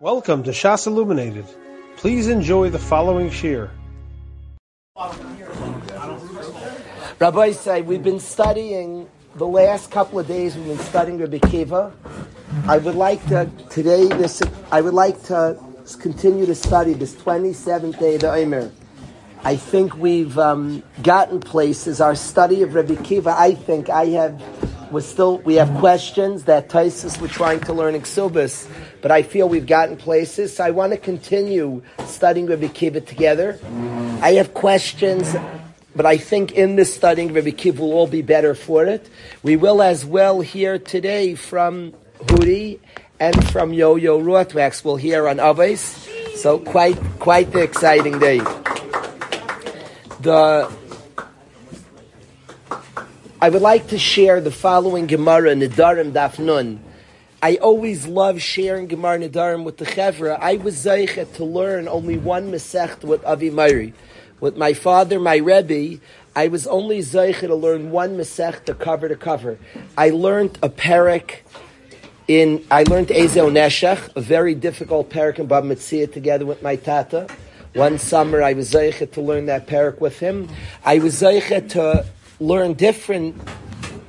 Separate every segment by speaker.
Speaker 1: Welcome to Shas Illuminated. Please enjoy the following shir.
Speaker 2: Rabbi say we've been studying the last couple of days. We've been studying Rabbi Kiva. I would like to today. This I would like to continue to study this twenty seventh day of the Omer. I think we've um, gotten places. Our study of Rabbi Kiva. I think I have we're still we have questions that Taisus we're trying to learn Ksubis, but I feel we've gotten places. So I want to continue studying Rabbi Kiva together. I have questions, but I think in this studying Rabbi Kiva will all be better for it. We will as well hear today from Hudi and from Yo Yo Rotwax. We'll hear on Avos. So quite quite the exciting day. The I would like to share the following Gemara Nidarim Daf Nun. I always love sharing Gemara Nidarim with the Chevra. I was zeichet to learn only one Masech with Avi Meiri. With my father, my Rebbe, I was only zeichet to learn one Masech to cover to cover. I learned a parak in, I learned Ezel Neshach, a very difficult parak in Bab Mitzia together with my tata. One summer I was zeichet to learn that parak with him. I was zeichet to learn different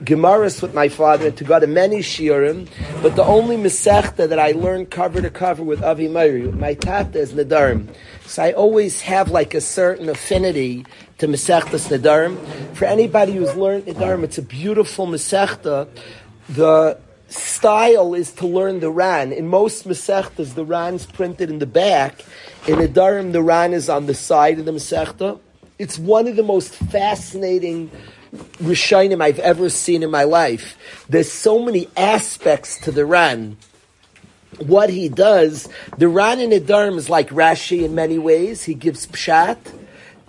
Speaker 2: Gemaras with my father to go to many shiurim, but the only Masechta that I learned cover to cover with Avi Meiri, my tata is Nedarim. So I always have like a certain affinity to Masechtas Nedarim. For anybody who's learned Nedarim, it's a beautiful Masechta. The style is to learn the Ran. In most Masechtas, the Ran's printed in the back. In Nedarim, the Ran is on the side of the Masechta. It's one of the most fascinating Rishonim I've ever seen in my life. There's so many aspects to the Ran. What he does, the Ran in Nedarim is like Rashi in many ways. He gives pshat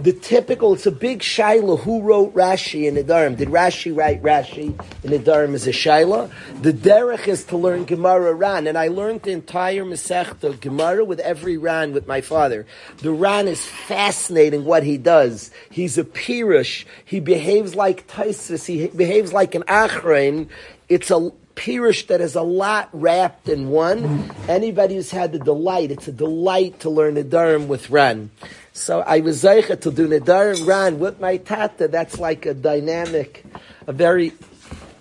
Speaker 2: the typical, it's a big shaila. Who wrote Rashi in Nedarim? Did Rashi write Rashi in Nedarim as a shaila? The derech is to learn Gemara Ran, and I learned the entire Masechta Gemara with every Ran with my father. The Ran is fascinating what he does. He's a Pirush. He behaves like Taisis. He behaves like an Achrein. It's a Pirush that is a lot wrapped in one. Anybody who's had the delight, it's a delight to learn the Nedarim with Ran. So I was zeicha to do Nedar Ran with my tata. That's like a dynamic, a very,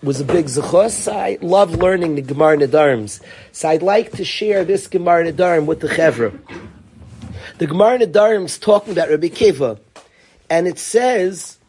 Speaker 2: was a big zechus. I love learning the Gemara Nedarms. So I'd like to share this Gemara Nedarim with the Chevra. The Gemara Nedarim is talking about Rabbi Kiva. And it says,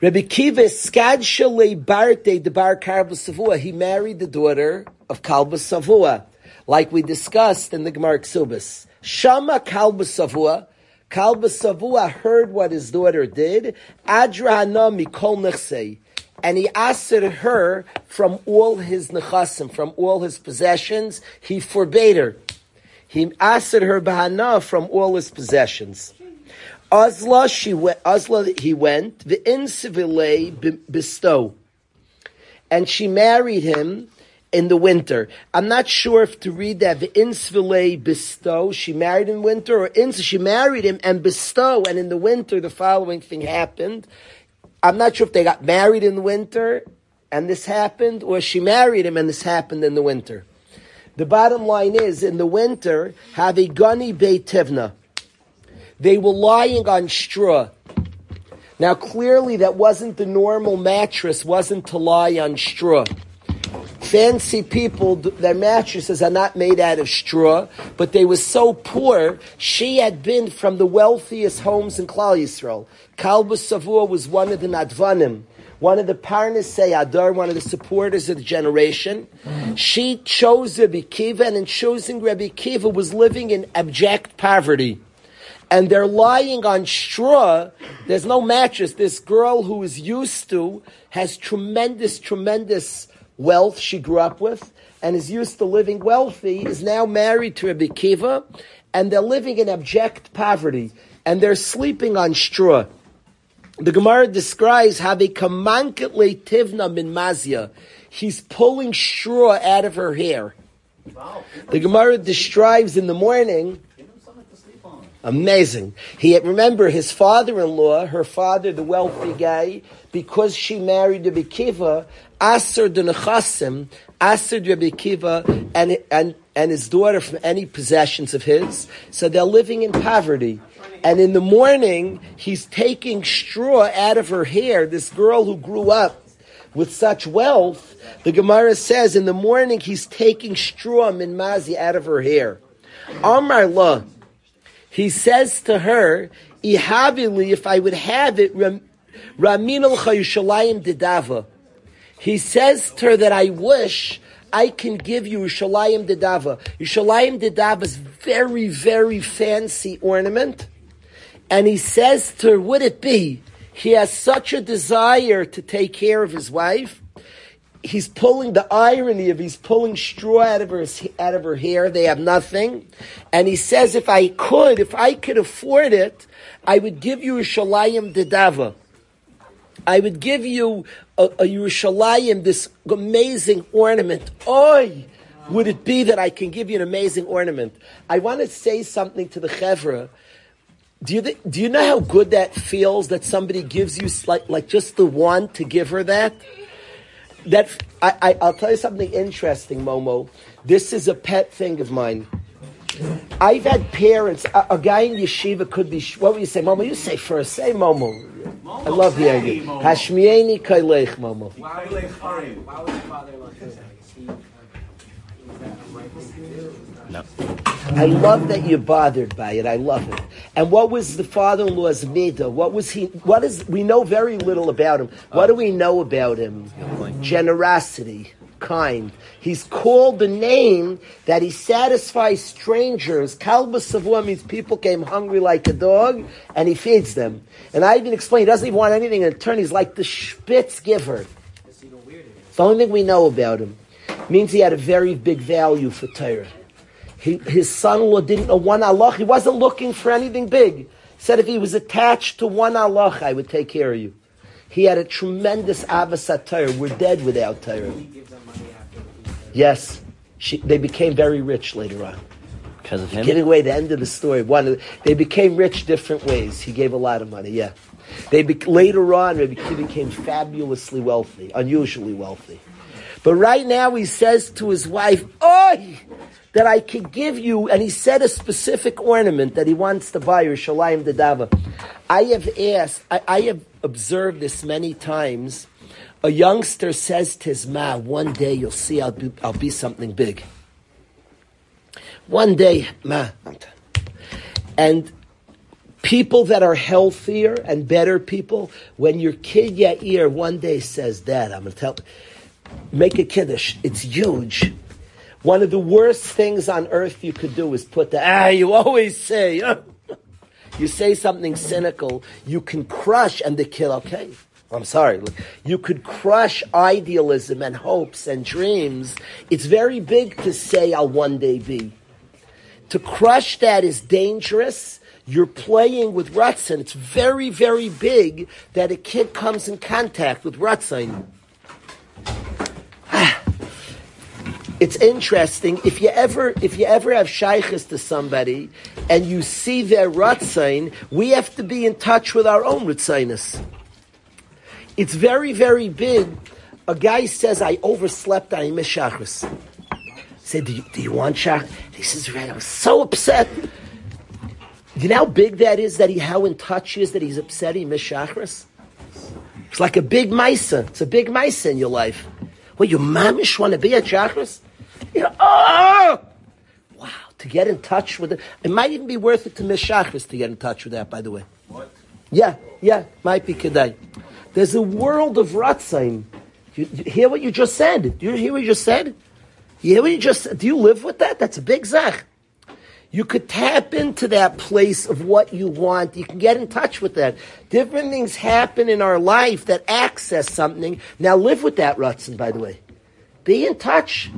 Speaker 2: Rabbi Kiva skad shalei barte debar Kalba Savua. He married the daughter of Kalba Savua, like we discussed in the Gemara Ksubis. Shama Kalba Savua. Kalba Savua heard what his daughter did. Adra mikol nechsei. And he asked her from all his nechasim, from all his possessions. He forbade her. He asked her bahana from all his possessions. Azla, she went, Azla, he went, the incivile bestow. And she married him in the winter. I'm not sure if to read that the insvile bestow, she married in winter, or in, she married him and bestow, and in the winter the following thing happened. I'm not sure if they got married in the winter and this happened, or she married him and this happened in the winter. The bottom line is, in the winter, have a guni beitivna. They were lying on straw. Now clearly that wasn't the normal mattress, wasn't to lie on straw fancy people, their mattresses are not made out of straw, but they were so poor, she had been from the wealthiest homes in Klal Yisrael. Kalba Savua was one of the Nadvanim, one of the Parnasei Adar, one of the supporters of the generation. She chose Rabbi Kiva, and in choosing Rabbi Kiva was living in abject poverty and they're lying on straw. There's no mattress. This girl who is used to has tremendous, tremendous wealth she grew up with and is used to living wealthy is now married to Rabbi Kiva and they're living in abject poverty and they're sleeping on straw. The Gemara describes how they kamanketle tivna min mazia. He's pulling straw out of her hair. Wow. The Gemara describes in the morning Amazing. He remember his father-in-law, her father, the wealthy guy, because she married Rabbi Kiva, Aser the Nechasim, Aser Rabbi Kiva, and and and his daughter from any possessions of his. So they're living in poverty. And in the morning, he's taking straw out of her hair. This girl who grew up with such wealth, the Gemara says in the morning he's taking straw min mazi out of her hair. Amar la, he says to her, if I would have it, Ramin al Didava. He says to her that I wish I can give you Yerushalayim Didava. Yerushalayim Didava is very, very fancy ornament. And he says to her, would it be he has such a desire to take care of his wife. He's pulling the irony of he's pulling straw out of her out of her hair. They have nothing, and he says, "If I could, if I could afford it, I would give you a shalayim dedava. I would give you a, a Yerushalayim, this amazing ornament. Oi, would it be that I can give you an amazing ornament? I want to say something to the chevra do you do you know how good that feels that somebody gives you like like just the one to give her that? That I, I will tell you something interesting, Momo. This is a pet thing of mine. I've had parents. A, a guy in yeshiva could be. What would you say, Momo? You say first. Say Momo. Momo I love hearing you. Hashmieni kailech, Momo. Why was your father like this? No. I love that you're bothered by it. I love it. And what was the father-in-law's midah? What was he? What is? We know very little about him. What do we know about him? Generosity, kind. He's called the name that he satisfies strangers. Kalba savua means people came hungry like a dog, and he feeds them. And I even explained, he doesn't even want anything in return. He's like the spitz giver. It's the only thing we know about him. Means he had a very big value for Torah. He, his son-in-law didn't know one Allah. He wasn't looking for anything big. He said if he was attached to one Allah, I would take care of you. He had a tremendous Abbasat Torah. We're dead without Torah. Yes. She, they became very rich later on.
Speaker 3: Because of him?
Speaker 2: Getting away, the end of the story. One, they became rich different ways. He gave a lot of money, yeah. They be, later on, Rabbi Kiva became fabulously wealthy, unusually wealthy. But right now, he says to his wife, "Oi, that I could give you, and he said a specific ornament that he wants to buy, Yerushalayim Dedava. I have asked, I, I, have observed this many times. A youngster says to his ma, one day you'll see I'll be, I'll be something big. One day, ma. And people that are healthier and better people, when your kid Yair one day says, Dad, I'm going to tell, make a kiddush, it's huge one of the worst things on earth you could do is put the, ah, you always say, you say something cynical, you can crush and the kid, okay, I'm sorry, you could crush idealism and hopes and dreams. It's very big to say, I'll one day be. To crush that is dangerous. You're playing with Ratzin. It's very, very big that a kid comes in contact with Ratzin. it's interesting if you ever if you ever have shaykhs to somebody and you see their ratzain, we have to be in touch with our own ratzainis. It's very very big. A guy says, "I overslept. I miss shachris." Said, do you, "Do you want shach?" He says, "Right." I was so upset. You know how big that is? That he how in touch he is that he's upset he missed shachris. It's like a big misa. It's a big misa in your life. Well, you mamish want to be at shachris? You know, oh! Wow, to get in touch with it. It might even be worth it to miss Shachris to get in touch with that, by the way.
Speaker 3: What?
Speaker 2: Yeah, yeah, might be Kedai. There's a world of Ratzain. You, you, hear what you just said? Do you hear what you just said? You hear what you just said? Do you live with that? That's a big zach. You could tap into that place of what you want. You can get in touch with that. Different things happen in our life that access something. Now live with that, Rutzen, by the way. Be in touch.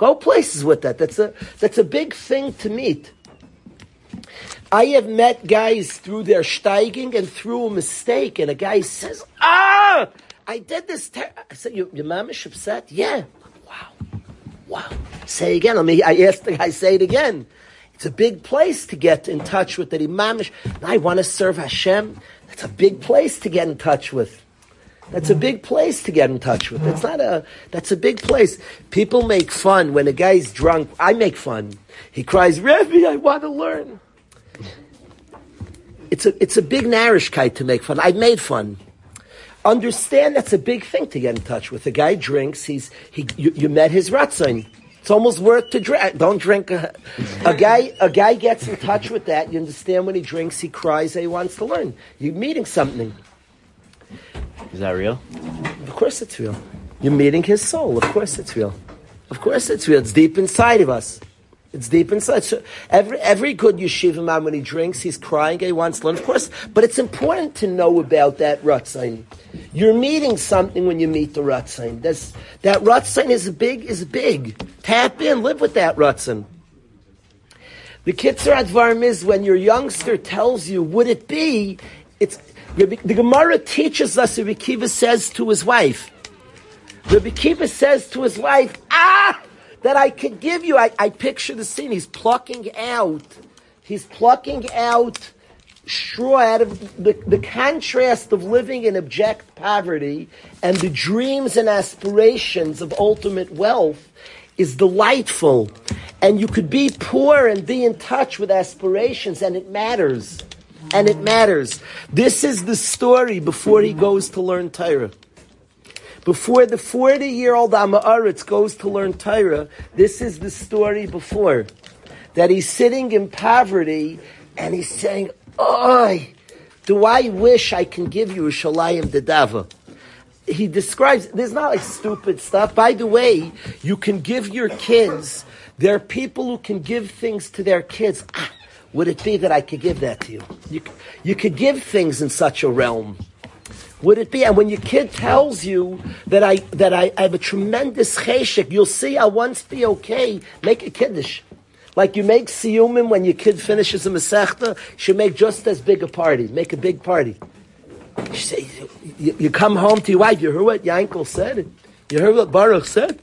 Speaker 2: Go places with that. That's a, that's a big thing to meet. I have met guys through their steiging and through a mistake, and a guy says, Ah, I did this. Ter-. I said, Your, your mom is upset? Yeah. Wow. Wow. Say again. I mean, I asked the guy, say it again. It's a big place to get in touch with the imamish. I want to serve Hashem. That's a big place to get in touch with. That's a big place to get in touch with. That's not a. That's a big place. People make fun when a guy's drunk. I make fun. He cries, "Rebbe, I want to learn." It's a it's a big narishkeit to make fun. I made fun. Understand that's a big thing to get in touch with. A guy drinks. He's he. You, you met his ratzon. It's almost worth to drink. Don't drink. A, a, guy, a guy gets in touch with that. You understand when he drinks, he cries he wants to learn. You're meeting something.
Speaker 3: Is that real?
Speaker 2: Of course it's real. You're meeting his soul. Of course it's real. Of course it's real. It's deep inside of us. It's deep inside. So every every good yeshiva man when he drinks, he's crying. He wants to learn, of course. But it's important to know about that rutzin. You're meeting something when you meet the rutzin. That's that rutzin is big. Is big. Tap in. Live with that rutzin. The kitzur advarim is when your youngster tells you, "Would it be?" It's the Gemara teaches us. Rabbi Kiva says to his wife. Rabbi Kiva says to his wife, "Ah." that I could give you. I, I picture the scene. He's plucking out, he's plucking out straw out of the, the contrast of living in abject poverty and the dreams and aspirations of ultimate wealth is delightful. And you could be poor and be in touch with aspirations, and it matters. And it matters. This is the story before he goes to learn Torah. Before the 40 year old Amaretz goes to learn Torah, this is the story before. That he's sitting in poverty and he's saying, Oi, do I wish I can give you a Shalayim Dedava? He describes, there's not like stupid stuff. By the way, you can give your kids, there are people who can give things to their kids. Ah, would it be that I could give that to you? You, you could give things in such a realm would it be? And when your kid tells you that I that I, I have a tremendous cheshik, you'll see I'll once be okay. Make a kiddush. Like you make siyumim when your kid finishes a masechta, should make just as big a party. Make a big party. You, say, you, you come home to your wife, you heard what uncle said? You heard what Baruch said?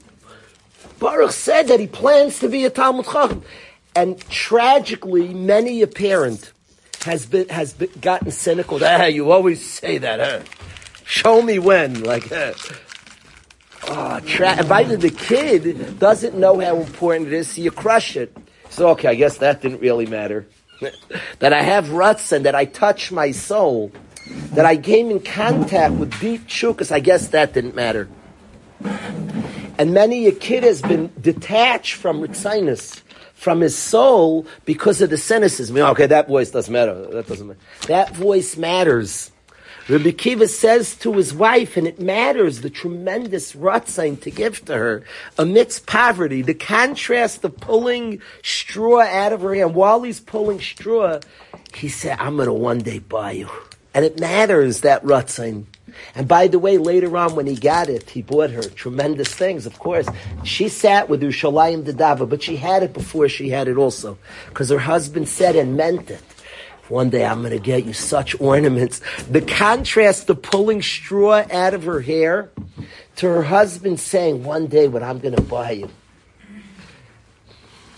Speaker 2: Baruch said that he plans to be a Talmud Chacham. And tragically, many a parent has been has been, gotten cynical. Ah, you always say that, huh? Show me when, like. Uh, oh, tra- the, the kid doesn't know how important it is, so you crush it. So okay, I guess that didn't really matter. that I have ruts and that I touch my soul, that I came in contact with deep chukas, I guess that didn't matter. And many a kid has been detached from ritzinus, from his soul, because of the cynicism. Okay, that voice doesn't matter. That doesn't matter. That voice matters. Rabbi Kiva says to his wife, and it matters the tremendous rutzain to give to her amidst poverty, the contrast of pulling straw out of her hand. While he's pulling straw, he said, I'm going to one day buy you. And it matters, that rutzain. And by the way, later on when he got it, he bought her tremendous things, of course. She sat with Ushalayim Dadava, but she had it before she had it also. Because her husband said and meant it. One day I'm going to get you such ornaments. The contrast of pulling straw out of her hair to her husband saying, one day what I'm going to buy you.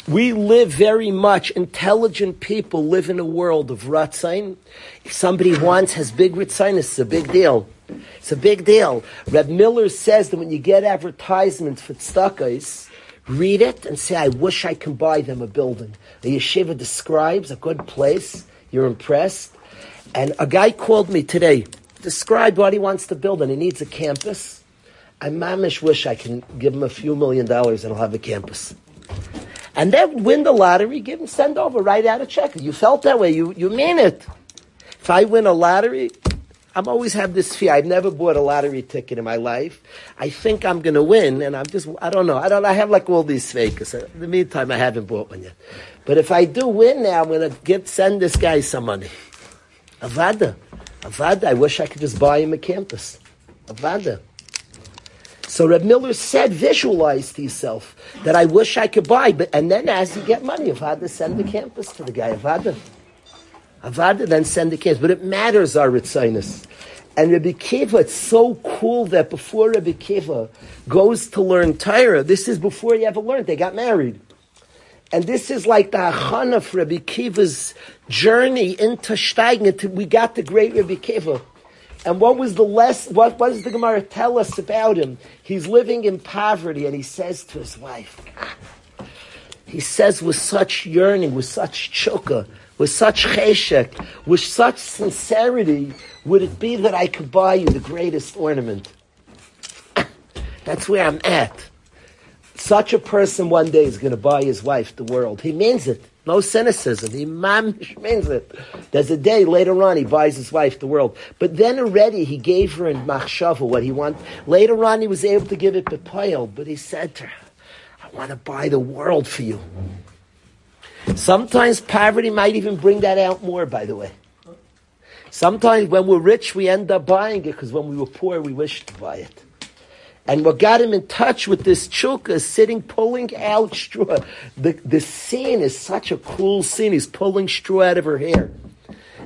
Speaker 2: We live very much, intelligent people live in a world of ratzain. If somebody wants, has big ratzain, it's a big deal. It's a big deal. Reb Miller says that when you get advertisements for tzedakahs, read it and say, I wish I can buy them a building. The yeshiva describes a good place you're impressed. And a guy called me today, described what he wants to build, and he needs a campus. I mamish wish I can give him a few million dollars and I'll have a campus. And then win the lottery, give him, send over, write out a check. You felt that way, you, you mean it. If I win a lottery, I'm always have this fear. I've never bought a lottery ticket in my life. I think I'm going to win, and I'm just, I don't know. I don't, I have like all these fakes. In the meantime, I haven't bought one yet. But if I do win now, I'm going to send this guy some money. Avada. Avada. I wish I could just buy him a campus. Avada. So Reb Miller said, visualize to yourself that I wish I could buy, but and then as you get money, Avada, send the campus to the guy. Avada. Avada, then send the campus. But it matters our ritzinus. And Rabbi Kiva, it's so cool that before Rabbi Kiva goes to learn Torah, this is before he ever learned, they got married. And this is like the Achana for Rabbi Kiva's journey into Steigen. We got the great Rabbi Kiva. And what was the less, what, what does the Gemara tell us about him? He's living in poverty and he says to his wife, he says with such yearning, with such chukka, with such cheshek, with such sincerity, would it be that I could buy you the greatest ornament? That's where I'm at. Such a person one day is going to buy his wife the world. He means it. No cynicism. He means it. There's a day later on he buys his wife the world. But then already he gave her in machshava what he wanted. Later on he was able to give it bepoil, but he said to her, I want to buy the world for you. Sometimes poverty might even bring that out more, by the way. Sometimes when we're rich, we end up buying it because when we were poor, we wished to buy it. And what got him in touch with this chukka is sitting pulling out straw. The, the scene is such a cool scene. He's pulling straw out of her hair.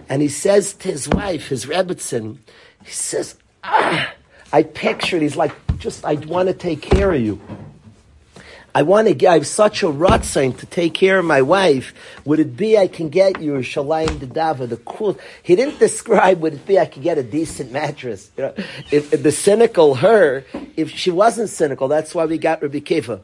Speaker 2: And he says to his wife, his Rebbitzin, he says, ah, I pictured, he's like, just, I want to take care of you. I want to give such a ratzin to take care of my wife. Would it be I can get you a shalayim dedava, the cool? He didn't describe would it be I could get a decent mattress. You know, if, if the cynical her, if she wasn't cynical, that's why we got Rabbi Kiva.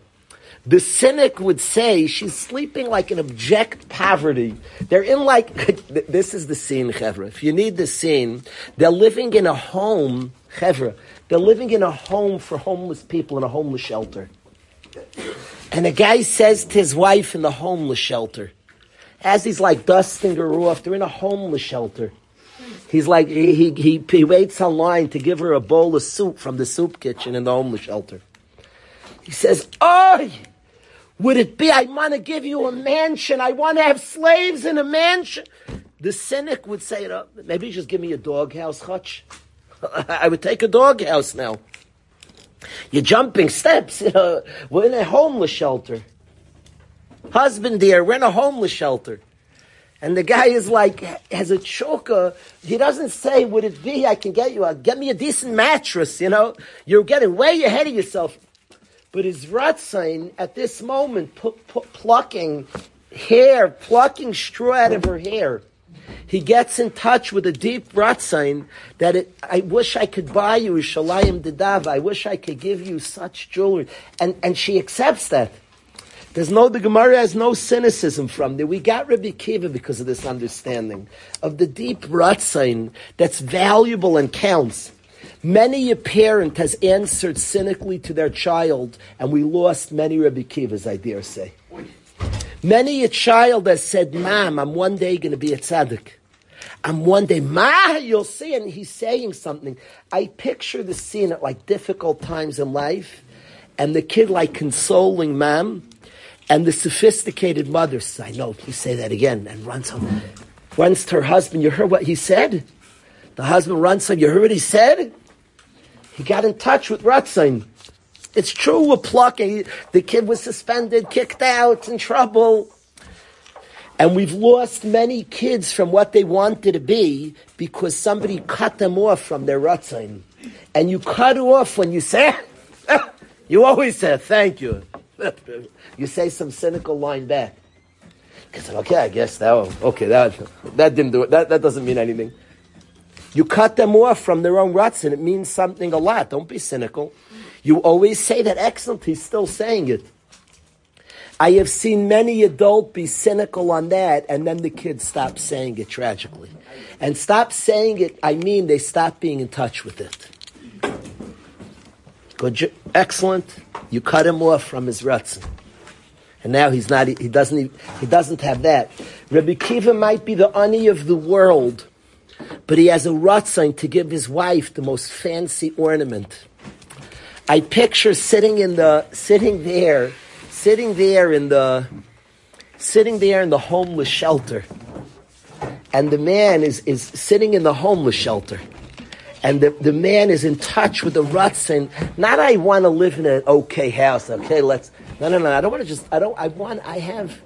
Speaker 2: The cynic would say she's sleeping like in abject poverty. They're in like, this is the scene, Chevra. If you need the scene, they're living in a home, Chevra. They're living in a home for homeless people in a homeless shelter. And a guy says to his wife in the homeless shelter, as he's like dusting her off, they're in a homeless shelter. He's like, he, he, he, he waits online to give her a bowl of soup from the soup kitchen in the homeless shelter. He says, Oh, would it be, I want to give you a mansion. I want to have slaves in a mansion. The cynic would say, maybe just give me a doghouse, hutch. I would take a doghouse now. You're jumping steps. You know, we're in a homeless shelter. Husband dear, we're in a homeless shelter. And the guy is like, has a choker. He doesn't say, would it be, I can get you, a, get me a decent mattress, you know? You're getting way ahead of yourself. But his Ratzain, at this moment, plucking hair, plucking straw out of her hair, he gets in touch with a deep ratzain that it, I wish I could buy you a shalayim. I wish I could give you such jewelry. And, and she accepts that. There's no, the Gemara has no cynicism from there. We got Rabbi Kiva because of this understanding of the deep ratzain that's valuable and counts. Many a parent has answered cynically to their child, and we lost many Rabbi Kivas, I dare say. Many a child has said, Mom, I'm one day going to be a tzaddik. I'm one day, Ma, you'll see, and he's saying something. I picture the scene at like difficult times in life, and the kid like consoling mom, and the sophisticated mother says, I know, please say that again, and runs home. Runs to her husband, you heard what he said? The husband runs home, you heard what he said? He got in touch with Ratzin. It's true we're plucking. The kid was suspended, kicked out, in trouble. And we've lost many kids from what they wanted to be because somebody cut them off from their ratzin. And you cut off when you say, you always say, thank you. you say some cynical line back. Because, okay, I guess that, okay, that, that didn't do it. That, that doesn't mean anything. You cut them off from their own ratzin. It means something a lot. Don't be cynical. You always say that excellent. He's still saying it. I have seen many adults be cynical on that, and then the kids stop saying it tragically. And stop saying it, I mean they stop being in touch with it. Good, excellent. You cut him off from his ruts. And now he's not, he doesn't, he doesn't have that. Rabbi Kiva might be the ani of the world, but he has a rutzin to give his wife the most fancy ornament. I picture sitting in the, sitting there, sitting there in the, sitting there in the homeless shelter. And the man is, is sitting in the homeless shelter. And the, the man is in touch with the ruts and not I want to live in an okay house. Okay, let's, no, no, no. I don't want to just, I don't, I want, I have.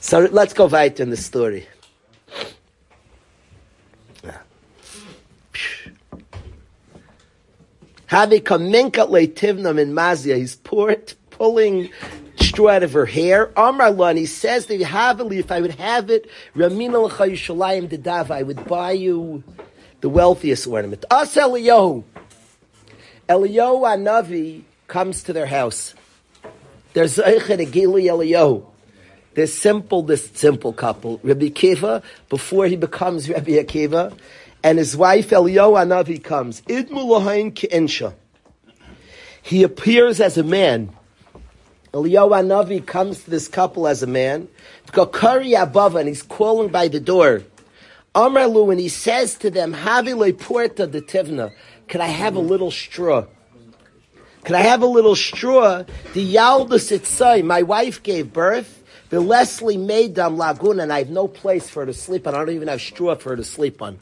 Speaker 2: So let's go right in the story. Leitivnam in Mazia. He's pulling straw out of her hair. Amar he says that you have if I would have it, Ramina l'cha Yishalayim Dedava, I would buy you the wealthiest ornament. Us Eliyahu. Eliyahu Anavi comes to their house. There's Eichel Gili. This simple, this simple couple, Rabbi Kiva, before he becomes Rabbi Akiva, and his wife Eliyahu Anavi comes. Idmu Lahain. He appears as a man. Eliyahu Anavi comes to this couple as a man. Kari above, and he's calling by the door. Amarlu, and he says to them, Havile porta de tivna. Can I have a little straw? Can I have a little straw? The yaldus itzai, my wife gave birth. The Leslie made them lagoon, and I have no place for her to sleep on. I don't even have straw for her to sleep on.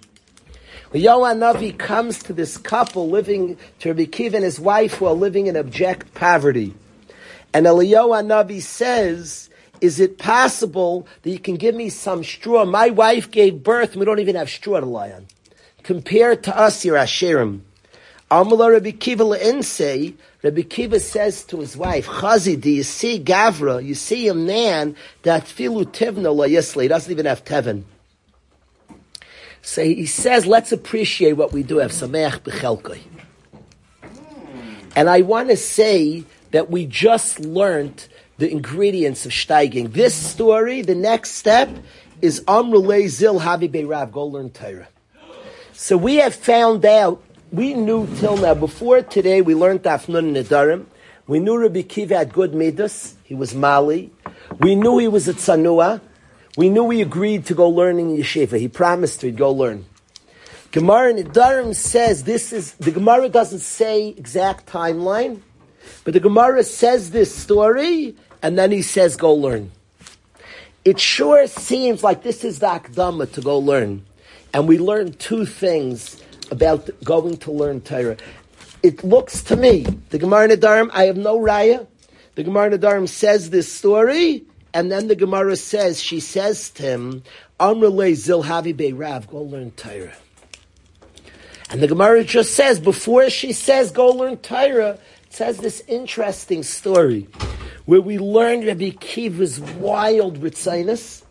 Speaker 2: Yohan Navi comes to this couple living, to Rabbi Kiva and his wife who are living in abject poverty. And Eliyahu Navi says, is it possible that you can give me some straw? My wife gave birth and we don't even have straw to lie on. Compared to us, your Asherim. Amala Rabbi Kiva Le'inse, Rabbi Kiva says to his wife, Chazi, do you see Gavra? You see a man that filu tivna la. He doesn't even have tevin. So he says, let's appreciate what we do have. Sameach b'chelkoi. And I want to say that we just learned the ingredients of steiging. This story, the next step, is Amrulay Zil Havi Beirav. Go learn Torah. So we have found out, we knew till now, before today, we learned Afnun Nedarim. We knew Rabbi Kiva had good midas. He was Mali. We knew he was a Tzanua. We knew we agreed to go learn in yeshiva. He promised to go learn. Gemara Nedarim says this is, the Gemara doesn't say exact timeline, but the Gemara says this story, and then he says go learn. It sure seems like this is the Akdama to go learn. And we learn two things about going to learn Torah. It looks to me, the Gemara Nedarim, I have no raya. The Gemara Nedarim says this story, and then the Gemara says, she says to him, Amrele Zilhavi Beirav, go learn Torah. And the Gemara just says, before she says, go learn Torah, it says this interesting story where we learn Rabbi Kiva's wild ritzinus.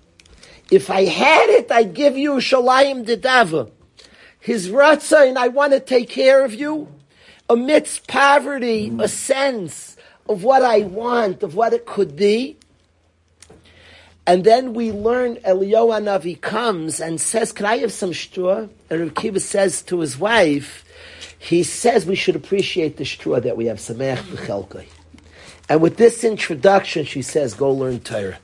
Speaker 2: If I had it, I'd give you Shalayim Dedava. His ratzain, I want to take care of you. Amidst poverty, a sense of what I want, of what it could be. And then we learn Eliyahu Navi comes and says, "Can I have some straw?" And Rav Kiva says to his wife, he says we should appreciate the straw that we have. Sameach b'chelkai. And with this introduction, she says, "Go learn Torah."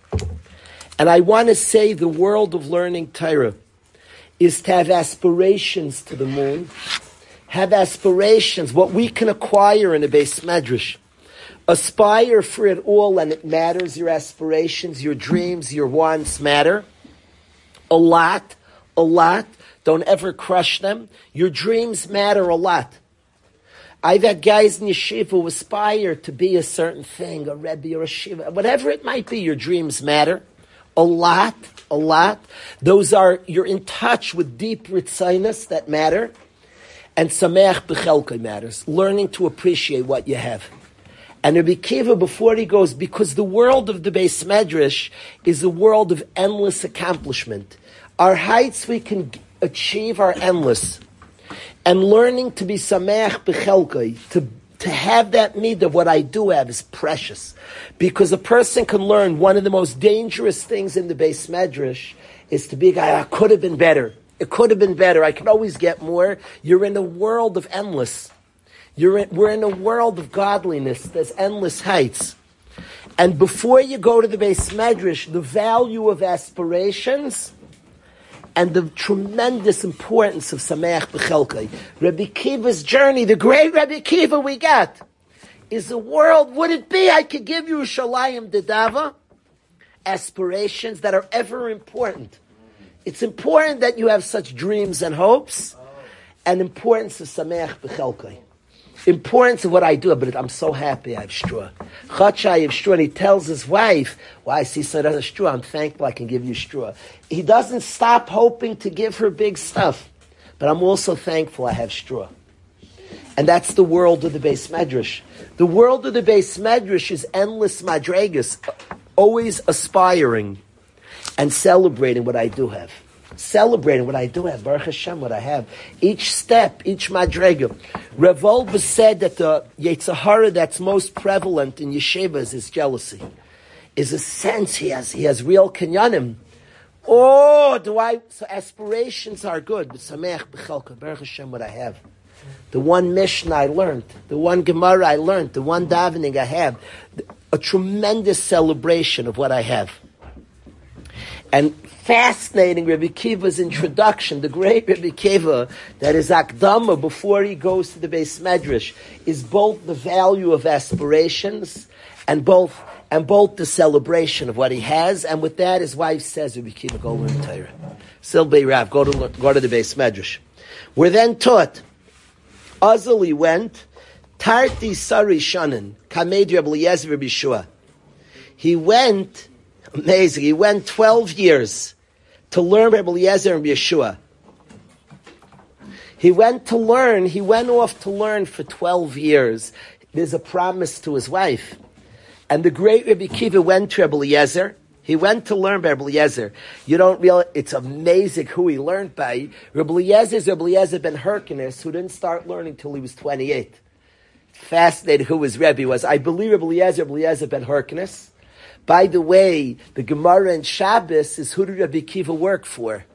Speaker 2: And I want to say the world of learning Torah is to have aspirations to the moon, have aspirations, what we can acquire in a base medrash. Aspire for it all, and it matters. Your aspirations, your dreams, your wants matter. A lot, a lot. Don't ever crush them. Your dreams matter a lot. I've had guys in yeshiva who aspire to be a certain thing, a rebbe or a shiva, whatever it might be. Your dreams matter a lot, a lot. Those are you're in touch with deep ritzinus that matter, and sameach bechelka matters. Learning to appreciate what you have. And Rabbi Kiva, before he goes, because the world of the Beis Medrash is a world of endless accomplishment. Our heights we can achieve are endless. And learning to be sameach bechelkai, to to have that need of what I do have is precious. Because a person can learn one of the most dangerous things in the base Medrash is to be a guy, ah, I could have been better. It could have been better. I can always get more. You're in a world of endless. You're in, we're in a world of godliness. There's endless heights. And before you go to the base Medrash, the value of aspirations and the tremendous importance of Sameach B'chelkai. Rabbi Kiva's journey, the great Rabbi Kiva we got, is a world, would it be I could give you Shalayim Dedava? Aspirations that are ever important. It's important that you have such dreams and hopes, and importance of Sameach B'chelkai importance of what I do, but I'm so happy I have straw. Chachai have straw, and he tells his wife, why well, I see so a straw, I'm thankful I can give you straw. He doesn't stop hoping to give her big stuff, but I'm also thankful I have straw. And that's the world of the base medrash. The world of the base medrash is endless madregas, always aspiring and celebrating what I do have. Celebrating what I do have, Baruch Hashem, what I have. Each step, each madrega. Rav Wolbe said that the Yetzirah that's most prevalent in yeshivas is jealousy. Is a sense he has, he has real kinyanim. Oh, do I, so aspirations are good, but Sameach B'chelka, Baruch Hashem, what I have the one Mishnah I learned, the one Gemara I learned, the one davening I have, a tremendous celebration of what I have. And fascinating Rabbi Kiva's introduction, the great Rabbi Kiva, that is Akdama before he goes to the base Medrash, is both the value of aspirations and both and both the celebration of what he has, and with that his wife says, Rabbi Kiva, go learn Torah. Silbei Rav, go to, go to the base Medrash. We're then taught Azali went, Tarti Sari Shanan, Kamed Rabbi. He went, amazing, he went 12 years to learn Rabbi Eliezer and Yeshua. He went to learn, he went off to learn for 12 years. There's a promise to his wife. And the great Rabbi Kiva went to Rabbi Eliezer, he went to learn by Eliezer. You don't realize, it's amazing who he learned by. Rabbi Eliezer is Eliezer ben Hyrcanus, who didn't start learning till he was 28. Fascinated who his Rebbe was. I believe Rabbi Eliezer, Rabbi Eliezer ben Hyrcanus. By the way, the Gemara and Shabbos is who did Rabbi Kiva work for?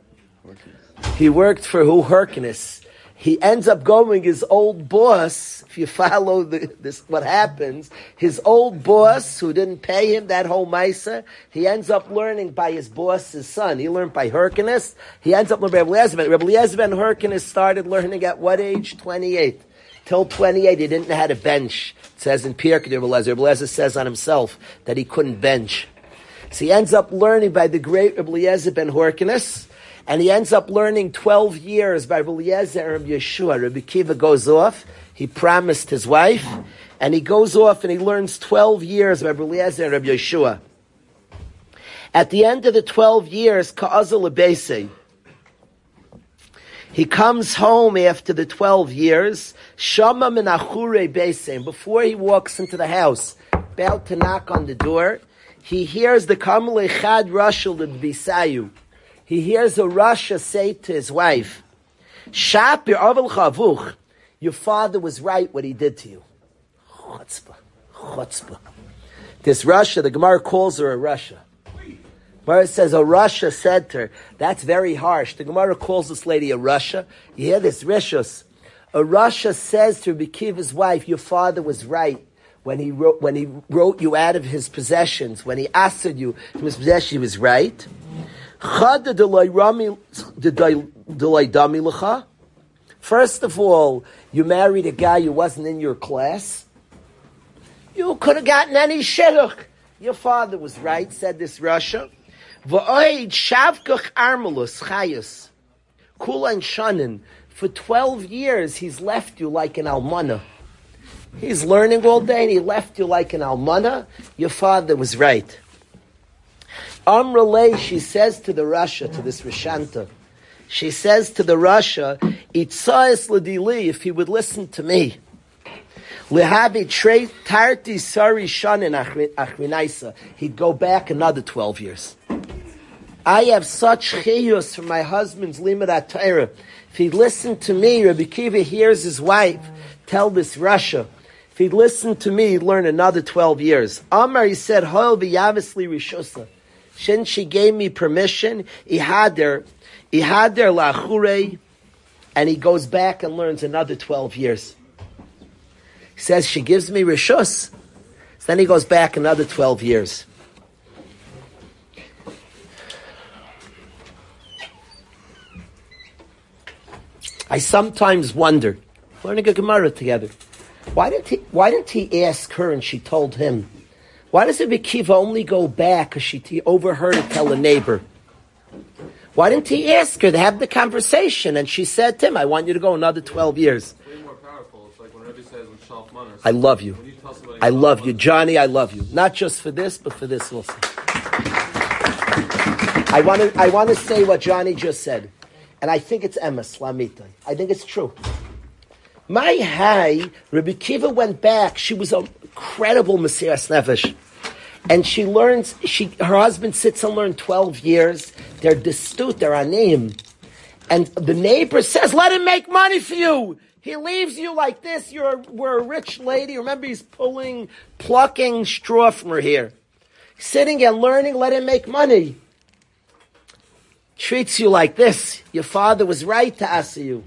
Speaker 2: He worked for who? Hyrcanus he ends up going his old boss. If you follow the, this, what happens, his old boss who didn't pay him that whole misa, he ends up learning by his boss's son. He learned by Hyrcanus. He ends up learning by Rebbe Eliezer. Rebbe Eliezer ben started learning at what age? Twenty-eight. Till 28, he didn't know how to bench. It says in Pirkei Rebbe Eliezer. Rebbe says on himself that he couldn't bench. So he ends up learning by the great Rebbe Eliezer ben Hyrcanus and he ends up learning 12 years by Eliezer and Yeshua. Rabbi Kiva goes off, he promised his wife, and he goes off and he learns 12 years by Eliezer and Yeshua. At the end of the 12 years, Ka'azal Abese, he comes home after the 12 years, Shama Menachure Bese, before he walks into the house, about to knock on the door, he hears the Kamal Echad Rashul Bisayu he hears a rasha say to his wife, Shap chavuch, your father was right what he did to you. Chutzpah, chutzpah. This Russia, the Gemara calls her a rasha. Gemara says a Russia said to her, that's very harsh. The Gemara calls this lady a Russia. You hear this, rishus. A Russia says to Bikiva's wife, your father was right when he wrote, when he wrote you out of his possessions, when he asked you from his possession, he was right. First of all, you married a guy who wasn't in your class. You could have gotten any shidduch. Your father was right, said this rasha. V'oid shavkach chayus. Kulan shanin. For 12 years, he's left you like an almana. He's learning all day and he left you like an almana. Your father was right. Amrale, she says to the Russia, to this Rishanta, she says to the rasha, Itzayas ladili, if he would listen to me. Lehabi trade tarti sari shanin achrinaisa. He'd go back another 12 years. I have such chiyus from my husband's limit at Torah. If he'd listen to me, Rabbi Kiva hears his wife tell this Russia. If he'd listen to me, he'd learn another 12 years. Amar, he said, Hoil v'yavisli rishosa. Since she gave me permission, he had their, he had ihader lachure, and he goes back and learns another 12 years. He says she gives me rishus, so then he goes back another 12 years. I sometimes wonder, learning a Gemara together, why didn't he, why didn't he ask her and she told him? Why does Rabbi Kiva only go back because she t- overheard it tell a neighbor? Why didn't he ask her to have the conversation? And she said to him, I want you to go another 12 years. I love you. I love you. Johnny, I love you. Not just for this, but for this also. I want to, I want to say what Johnny just said. And I think it's Emma Slamita. I think it's true. My high, Rabbi Kiva went back. She was an incredible Messias Nefesh. And she learns, she, her husband sits and learns 12 years. They're distute, they're anim. And the neighbor says, let him make money for you. He leaves you like this. You're, we're a rich lady. Remember, he's pulling, plucking straw from her hair. Sitting and learning, let him make money. Treats you like this. Your father was right to ask you.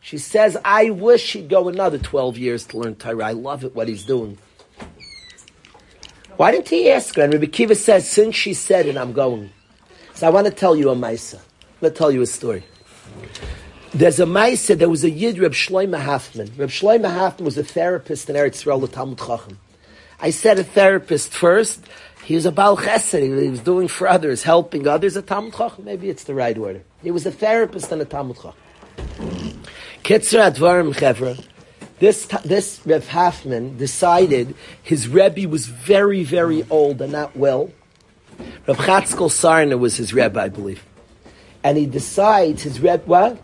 Speaker 2: She says, I wish he'd go another 12 years to learn Torah. I love it, what he's doing. Why didn't he ask her? And Rabbi Kiva says, since she said it, I'm going. So I want to tell you a Maisa. Going to tell you a story. There's a Maisa, there was a Yid, Reb Shloima Hafman. Reb Shloima Hafman was a therapist in Eretz Yisrael, the Talmud Chacham. I said a therapist first. He was a Baal Chesed. He was doing for others, helping others. A Talmud Chacham, maybe it's the right word. He was a therapist and a Talmud Chacham. Advarim Chevra. This, this Rev Hafman decided his Rebbe was very, very old and not well. Rav Chatzkel Sarna was his Rebbe, I believe. And he decides his Rebbe, what?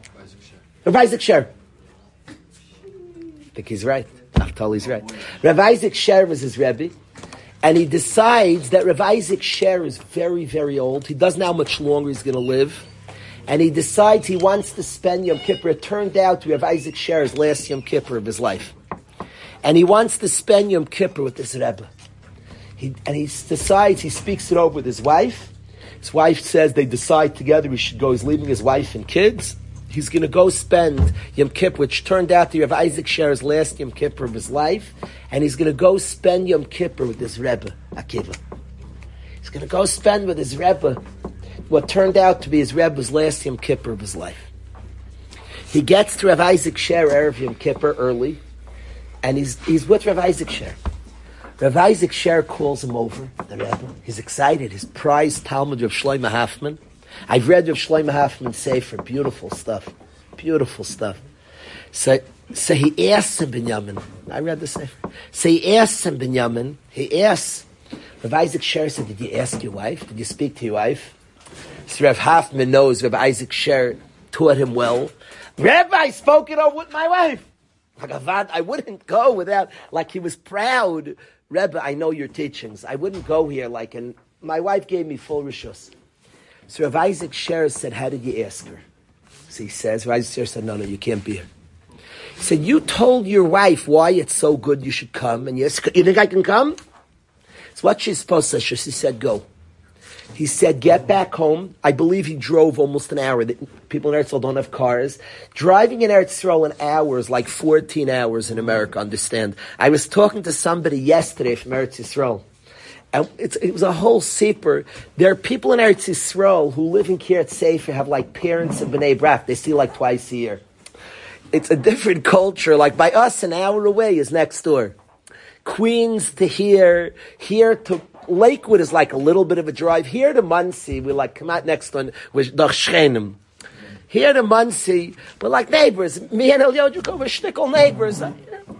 Speaker 2: Rav Isaac Sher. I think he's right. Naftali's right. Rav Isaac Sher was his Rebbe. And he decides that Rav Isaac Sher is very, very old. He doesn't know how much longer he's going to live and he decides he wants to spend Yom Kippur. It turned out to have Isaac Sher's last Yom Kippur of his life. And he wants to spend Yom Kippur with this Rebbe. He, and he decides, he speaks it over with his wife. His wife says they decide together he should go. He's leaving his wife and kids. He's going to go spend Yom Kippur, which turned out to have Isaac Sher's last Yom Kippur of his life. And he's going to go spend Yom Kippur with this Rebbe, Akiva. He's going to go spend with his Rebbe what turned out to be his Rebbe's last Yom Kippur of his life. He gets to Rav Isaac Sher Erev Yom Kippur early, and he's, he's with Rav Isaac Sher. Rav Isaac Sher calls him over, the Rebbe. He's excited. His prized Talmud of Shlomo Hafman. I've read of Shlomo Hafman Sefer. Beautiful stuff. Beautiful stuff. So, so he asks him, Binyamin. I read the. So he asks him, Binyamin. He asks, Rav Isaac Sher said, Did you ask your wife? Did you speak to your wife? So Rev Hafman knows Rev Isaac Sher taught him well. Rabbi, I spoke it over with my wife. Like Avad, I wouldn't go without, like he was proud. Rebbe, I know your teachings. I wouldn't go here like, and my wife gave me full rishus. So Rav Isaac Sher said, how did you ask her? So he says, Rav Isaac Sher said, no, no, you can't be here. He said, you told your wife why it's so good you should come, and you, you think I can come? It's what she's supposed to say. She said, go. He said, get back home. I believe he drove almost an hour. People in Eretz don't have cars. Driving in Eretz Yisrael an like 14 hours in America, understand. I was talking to somebody yesterday from Eretz Yisrael. It was a whole seeper. There are people in Eretz Yisrael who live in Kiryat Sefer, have like parents in Bnei Brak. They see like twice a year. It's a different culture. Like by us, an hour away is next door. Queens to here, here to Lakewood is like a little bit of a drive. Here to Monsey, we like come out next one with the Here to Monsey, we're like neighbors. Me and Elyojuk were shtickle neighbors.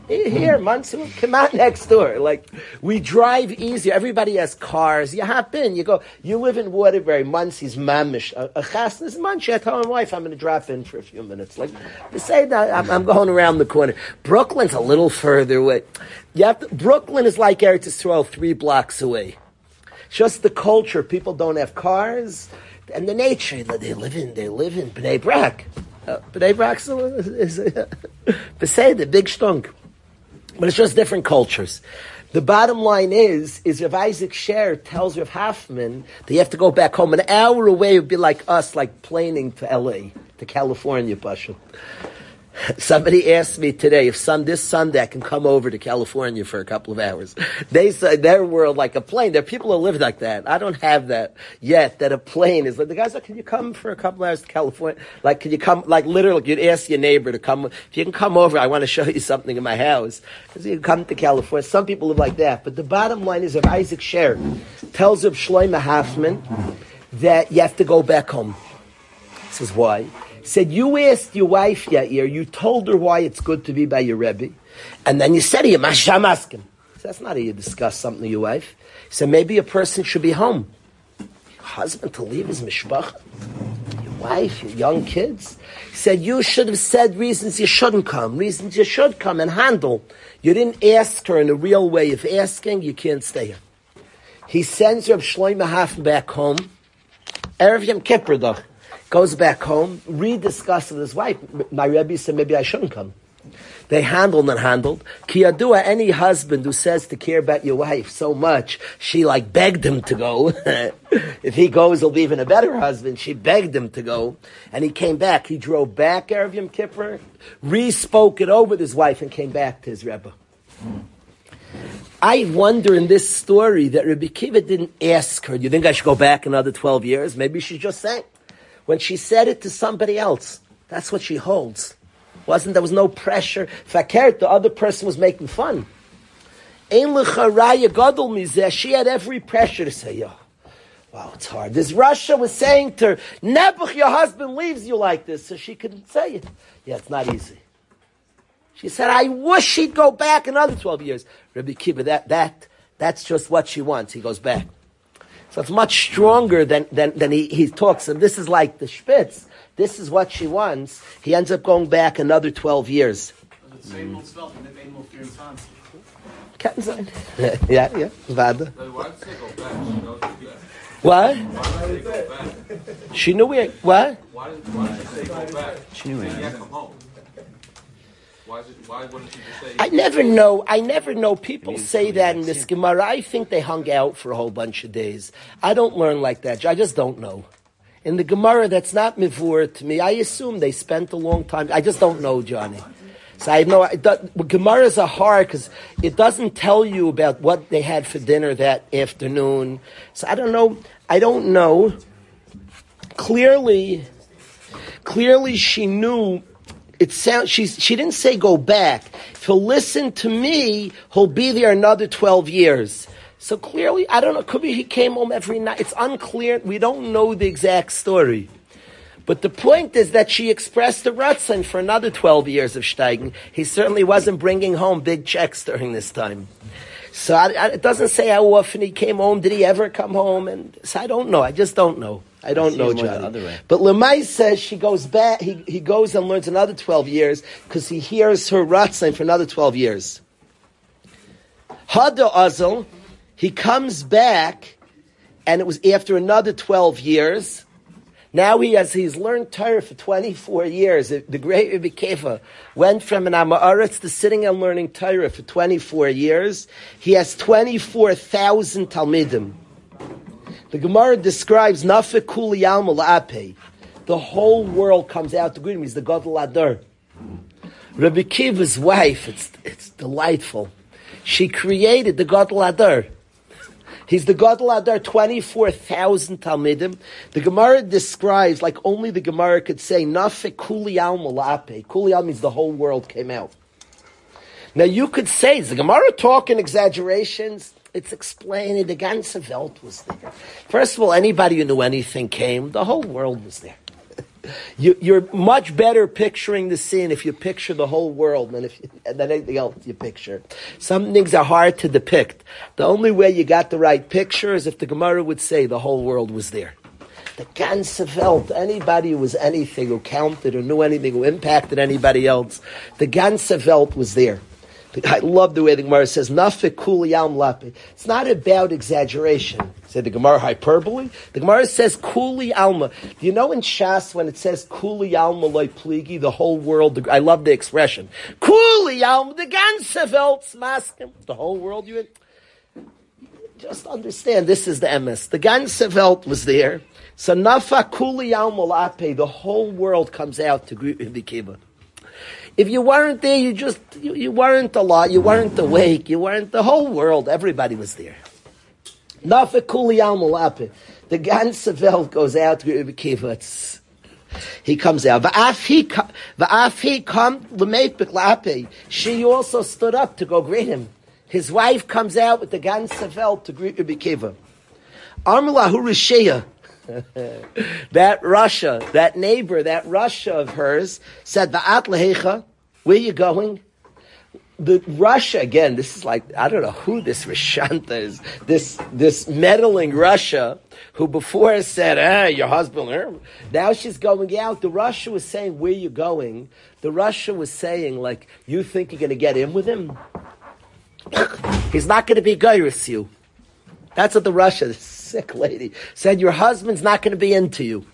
Speaker 2: Here, Monsey, come out next door. Like, we drive easier. Everybody has cars. You hop in, you go. You live in Waterbury, Monsey's mamish. A, a chasna is Monsey. I tell my wife I'm going to drop in for a few minutes. Like, to say that, I'm, I'm, going around the corner. Brooklyn's a little further away. You have to, Brooklyn is like Eretz Yisrael, three blocks away. Just the culture. People don't have cars and the nature that they live in. They live in Bnei Brak. Uh, Bnei Brak is, is uh, the big stunk. But it's just different cultures. The bottom line is, is if Isaac Sher tells Rav Hafman that you have to go back home an hour away it would be like us, like planing to LA, to California, Pasha. Somebody asked me today if some this Sunday I can come over to California for a couple of hours. They said their world like a plane. There are people who live like that. I don't have that yet. That a plane is like the guys like, can you come for a couple hours to California? Like, can you come? Like literally, you'd ask your neighbor to come. If you can come over, I want to show you something in my house. Because you can come to California. Some people live like that. But the bottom line is, if Isaac Sher tells of Shloima Hafman that you have to go back home. This is why said, you asked your wife Yair, you told her why it's good to be by your Rebbe, and then you said to him, Masham asking. That's not how you discuss something with your wife. He said, maybe a person should be home. Husband to leave his mishpacha? Your wife, your young kids. He said, you should have said reasons you shouldn't come, reasons you should come and handle. You didn't ask her in a real way of asking, you can't stay here. He sends Reb Shlomo Hafen back home. Erev Yom Kippur, though, goes back home, rediscusses with his wife. My Rebbe said, maybe I shouldn't come. They handled and handled. Kiyadua, any husband who says to care about your wife so much, she like begged him to go. if he goes, he'll be even a better husband. She begged him to go. And he came back. He drove back Erev Yom Kippur, re-spoke it over with his wife and came back to his Rebbe. I wonder in this story that Rabbi Kiva didn't ask her, do you think I should go back another 12 years? Maybe she just sang. When she said it to somebody else, that's what she holds. Wasn't there was no pressure? Fakert, the other person was making fun. She had every pressure to say, "Yo, wow, it's hard." This Russia was saying to her, "Nebuch, your husband leaves you like this," so she couldn't say it. Yeah, it's not easy. She said, "I wish he'd go back another twelve years." Rabbi Kiva, that that that's just what she wants. He goes back. So it's much stronger than, than, than he, he talks. And this is like the Spitz. This is what she wants. He ends up going back another 12 years. Ketten sein. ja, ja, warte. What? She knew where, what?
Speaker 4: Why did, why she say go back?
Speaker 3: She knew
Speaker 4: He
Speaker 3: it.
Speaker 4: had to come home. Why, is it, why wouldn't she just say?
Speaker 2: I never know. I never know. People say that in this Gemara. I think they hung out for a whole bunch of days. I don't learn like that. I just don't know. In the Gemara, that's not mivur to me. I assume they spent a long time. I just don't know, Johnny. So I know it does, Gemaras are hard because it doesn't tell you about what they had for dinner that afternoon. So I don't know. I don't know. Clearly, clearly she knew it sounds she's she didn't say go back. If he'll listen to me, he'll be there another twelve years. So clearly, I don't know. Could be he came home every night. It's unclear. We don't know the exact story. But the point is that she expressed the Ratzin for another 12 years of Steigen. He certainly wasn't bringing home big checks during this time. So I, I, it doesn't say how often he came home. Did he ever come home? And so I don't know. I just don't know. I don't
Speaker 3: see
Speaker 2: know,
Speaker 3: it more the
Speaker 2: Johnny. But Lemay says she goes back. He, he goes and learns another 12 years because he hears her Ratzin for another 12 years. Hada Azel, he comes back, and it was after another 12 years. Now he has, he's learned Torah for 24 years. The great Rebbe Kiva went from an Amaretz to sitting and learning Torah for 24 years. He has 24,000 Talmidim. The Gemara describes Nafek Kuli La'ape. The whole world comes out to greet him. He's the Gadol Adar. Rabbi Kiva's wife, it's, it's delightful. She created the Gadol Adar. He's the Gadol Adar, 24,000 Talmidim. The Gemara describes, like only the Gemara could say, Nafek Kuli Alma La'ape. Kuli Alma means the whole world came out. Now you could say, is the Gemara talking exaggerations? It's explaining the ganze Welt was there. First of all, anybody who knew anything came, the whole world was there. You, you're much better picturing the scene if you picture the whole world than if you, than anything else you picture. Some things are hard to depict. The only way you got the right picture is if the Gemara would say the whole world was there. The ganze Welt, anybody who was anything, who counted or knew anything, who impacted anybody else, the ganze Welt was there. I love the way the Gemara says, Nafik lape. It's not about exaggeration. Said the Gemara hyperbole. The Gemara says kuli alma. Do you know in Shas when it says kuli alma loy pligi, the whole world, I love the expression. Kuli alma, the ganze Welt smaskim. The whole world you just understand this is the MS. The ganze Welt was there. So nafa kuli alma lape, the whole world comes out to greet the kibbutz. If you weren't there, you just, you, you weren't a lot, you weren't awake, you weren't, the whole world, everybody was there. The ganze Welt goes out to Rebbe Kibbutz. He comes out. Va'af he come l'meipik lape. She also stood up to go greet him. His wife comes out with the ganze Welt to greet Rebbe Kiva. Rishaya. that Russia, that neighbor, that Russia of hers said, Va'at lehecha, where you going? the Russia again. This is like I don't know who this Rashanta is. This this meddling Russia who before said, "Ah, your husband." er." Now she's going out. The Russia was saying, "Where you going?" The Russia was saying, "Like you think you're going to get in with him? He's not going to be gyrus you." That's what the Russia, this sick lady, said. Your husband's not going to be into you.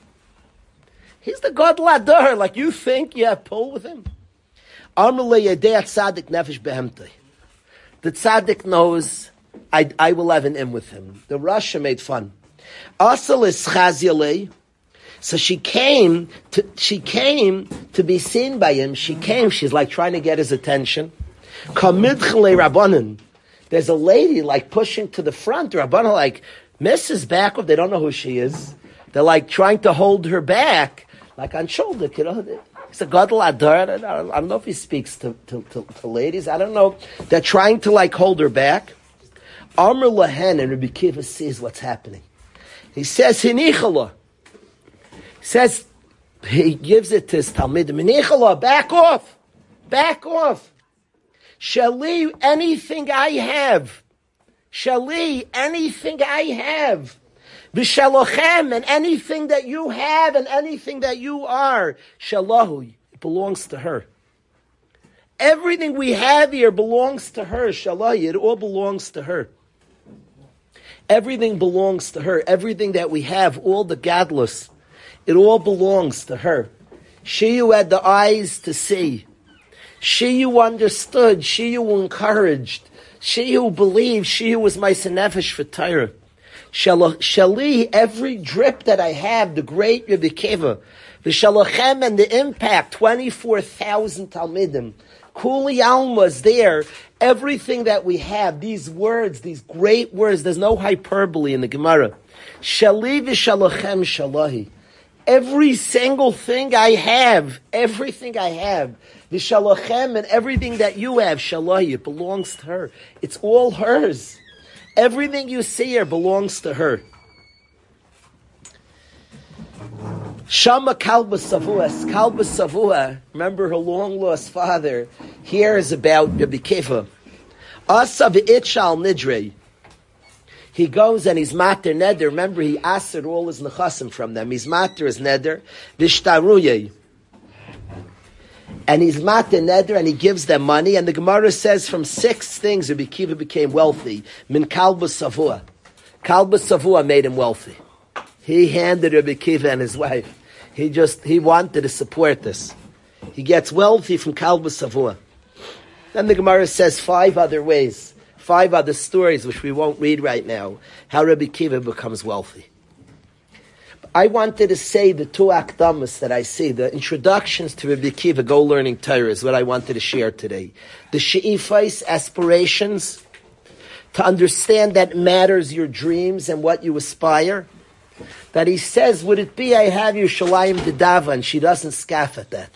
Speaker 2: He's the Gadol Adar. Like you think you have pull with him. Amrle yedei tzaddik nefesh behemtei. The tzaddik knows I, I will have an in with him. The Russia made fun. Asal is chaziale. So she came to she came to be seen by him. She came. She's like trying to get his attention. There's a lady like pushing to the front. The rabbanon like Mrs. Backwood. They don't know who she is. They're like trying to hold her back, like on shoulder. You know, it's a gadol adar. I don't, know if he speaks to, to, to, to ladies. I don't know. They're trying to like hold her back. Amr lahen and Rabbi Kiva sees what's happening. He says hinichala. Says he gives it to his talmidim. Hinichala, back off, back off. Shali, anything I have. Shali, anything I have. V'shalochem, and anything that you have and anything that you are. Shalahu, it belongs to her. Everything we have here belongs to her. Shalahi, it all belongs to her. Everything belongs to her. Everything that we have, all the gadlus, it all belongs to her. She who had the eyes to see. She who understood. She who encouraged. She who believed. She who was my senefesh for Torah. Shali, every drip that I have, the great Rebbe Kiva, the Shalachem and the impact, 24,000 Talmidim. Kuli Alma's there. Everything that we have, these words, these great words, there's no hyperbole in the Gemara. Shali v'shalachem shalahi. Every single thing I have, everything I have, the shalachem and everything that you have, shalahi, it belongs to her. It's all hers. Everything you see here belongs to her. Shama Kalba Savua, Kalba Savua, remember her long lost father, hears about Rabbi Kiva. Asa v'ichal nidre. He goes and he's mater neder. Remember, he asked all his nechasim from them. He's mater his neder. Vishtaruye. And he's mater neder and he gives them money. And the Gemara says from six things Rabbi Kiva became wealthy. Min kalba savua. Kalba savua made him wealthy. He handed Rabbi Kiva and his wife. He just, he wanted to support this. He gets wealthy from kalba savua. Then the Gemara says five other ways, five other stories which we won't read right now, how Rabbi Kiva becomes wealthy. I wanted to say the two akdamas that I see, the introductions to Rabbi Kiva, Go Learning Torah, is what I wanted to share today. The she'ifais, aspirations, to understand that matters your dreams and what you aspire. That he says, would it be I have you shalayim dedava, and she doesn't scoff at that.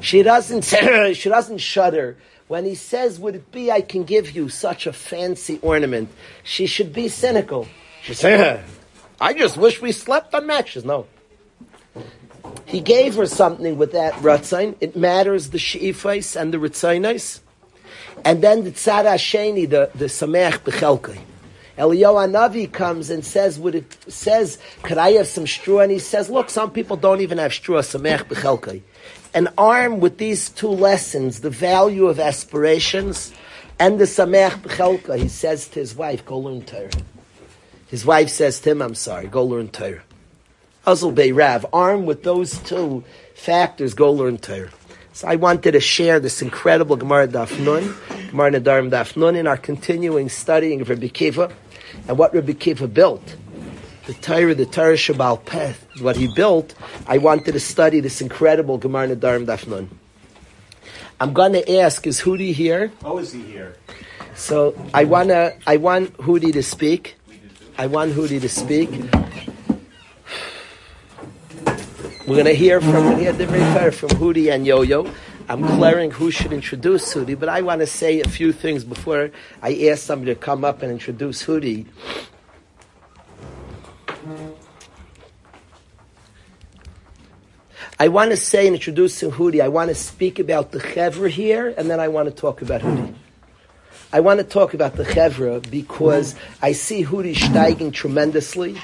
Speaker 2: She doesn't, she doesn't shudder. When he says, would it be I can give you such a fancy ornament, she should be cynical. She says, I just wish we slept on matches. No. He gave her something with that ratzain. It matters the she'ifais and the ritzainis. And then the tzad hasheni, the, the sameach b'chelkai. Eliyahu Navi comes and says, "Would it says, could I have some straw?" And he says, "Look, some people don't even have straw. Sameach b'chelkai." And armed with these two lessons, the value of aspirations and the sameach b'chelka, he says to his wife, "Go learn Torah." His wife says to him, "I'm sorry, go learn Torah." Azul Bey Rav, armed with those two factors, go learn Torah. So I wanted to share this incredible Gemara Daf Nun, Gemara Nedarim Daf Nun, in our continuing studying of Rabbi Kiva and what Rabbi Kiva built. The Torah, the Torah Shabbal Peh, what he built, I wanted to study this incredible Gemara Nedarim Daf Nun. I'm going to ask, is Hudi here?
Speaker 5: How is he here?
Speaker 2: So I wanna, I want Hudi to speak. I want Hudi to speak. We're going to hear from we're from Hudi and Yo-Yo. I'm clearing who should introduce Hudi, but I want to say a few things before I ask somebody to come up and introduce Hudi. I want to say in introducing Hudi, I want to speak about the Chevra here, and then I want to talk about Hudi. I want to talk about the Chevra because I see Hudi steiging tremendously,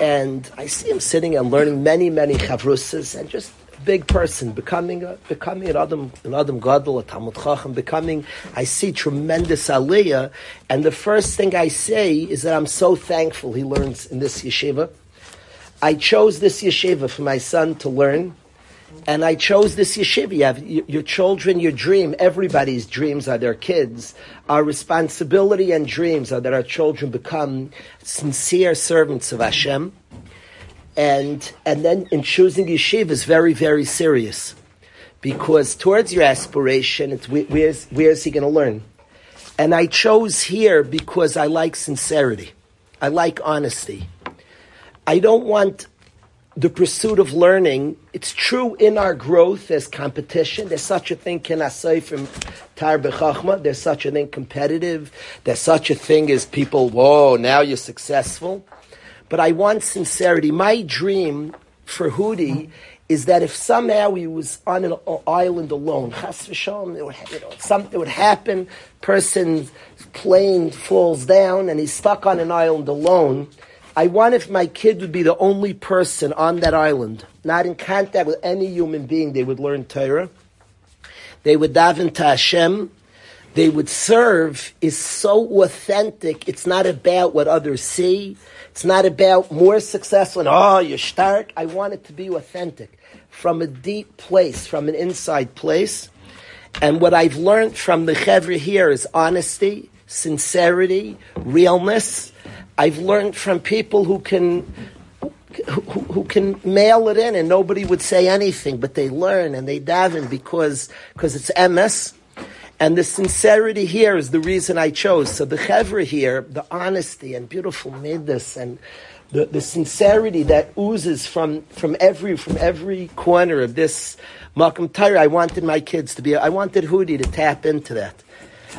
Speaker 2: and I see him sitting and learning many, many Chavrusas, and just big person, becoming a, becoming an Adam, an Adam Gadol, a Talmud Chacham, becoming, I see tremendous Aliyah, and the first thing I say is that I'm so thankful he learns in this yeshiva. I chose this yeshiva for my son to learn, and I chose this yeshiva. You have your, children, your dream, everybody's dreams are their kids. Our responsibility and dreams are that our children become sincere servants of Hashem. And, and then in choosing yeshiva is very, very serious. Because towards your aspiration, where's, where's he going to learn? And I chose here because I like sincerity. I like honesty. I don't want the pursuit of learning. It's true in our growth, there's competition. There's such a thing, can I say, from Tar B'chachma, there's such a thing competitive. There's such a thing as people, whoa, now you're successful. But I want sincerity. My dream for Hudi is that if somehow he was on an island alone, chas would, you know, something would happen, person's plane falls down and he's stuck on an island alone. I want if my kid would be the only person on that island, not in contact with any human being, they would learn Torah. They would daven to Hashem. They would serve is so authentic. It's not about what others see. It's not about more successful and oh, you're stark. I want it to be authentic from a deep place, from an inside place. And what I've learned from the Chevra here is honesty, sincerity, realness. I've learned from people who can who, who can mail it in and nobody would say anything, but they learn and they daven because because it's MS. And the sincerity here is the reason I chose. So the chevra here, the honesty and beautiful midas and the, the sincerity that oozes from, from every from every corner of this makom Torah, I wanted my kids to be. I wanted Hudi to tap into that.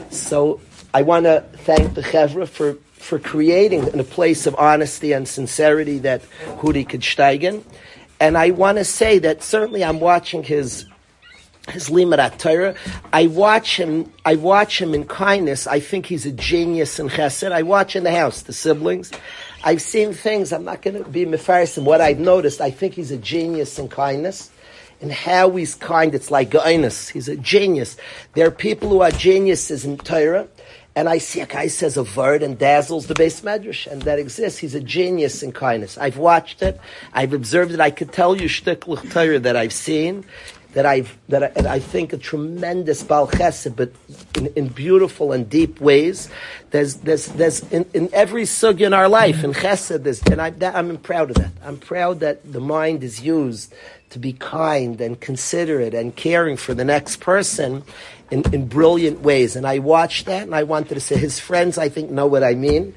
Speaker 2: So I want to thank the chevra for for creating in a place of honesty and sincerity that Hudi could steigen. And I want to say that certainly I'm watching his his limud Torah. I watch him. I watch him in kindness. I think he's a genius in Chesed. I watch in the house the siblings. I've seen things. I'm not going to be mefaris in what I've noticed. I think he's a genius in kindness. And how he's kind, it's like Gainus. He's a genius. There are people who are geniuses in Torah, and I see a guy says a word and dazzles the base medrash, and that exists. He's a genius in kindness. I've watched it. I've observed it. I could tell you shticklich Torah that I've seen that I've that I, and I think a tremendous bal chesed, but in, in beautiful and deep ways. There's there's there's in, in every sug in our life in chesed. There's, and I, that, I'm proud of that. I'm proud that the mind is used to be kind and considerate and caring for the next person in, in brilliant ways. And I watched that, and I wanted to say his friends. I think know what I mean.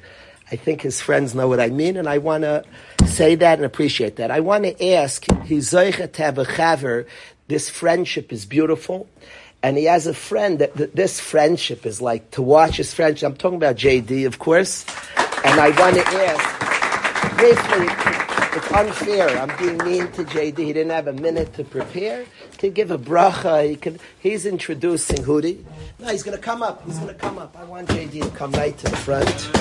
Speaker 2: I think his friends know what I mean, and I want to say that and appreciate that. I want to ask, he's. This friendship is beautiful, and he has a friend that, that this friendship is like to watch his friendship. I'm talking about JD, of course, and I want to ask, briefly, it's unfair. I'm being mean to JD. He didn't have a minute to prepare. To give a bracha, he can, he's introducing Hudi. No, he's going to come up. He's going to come up. I want JD to come right to the front.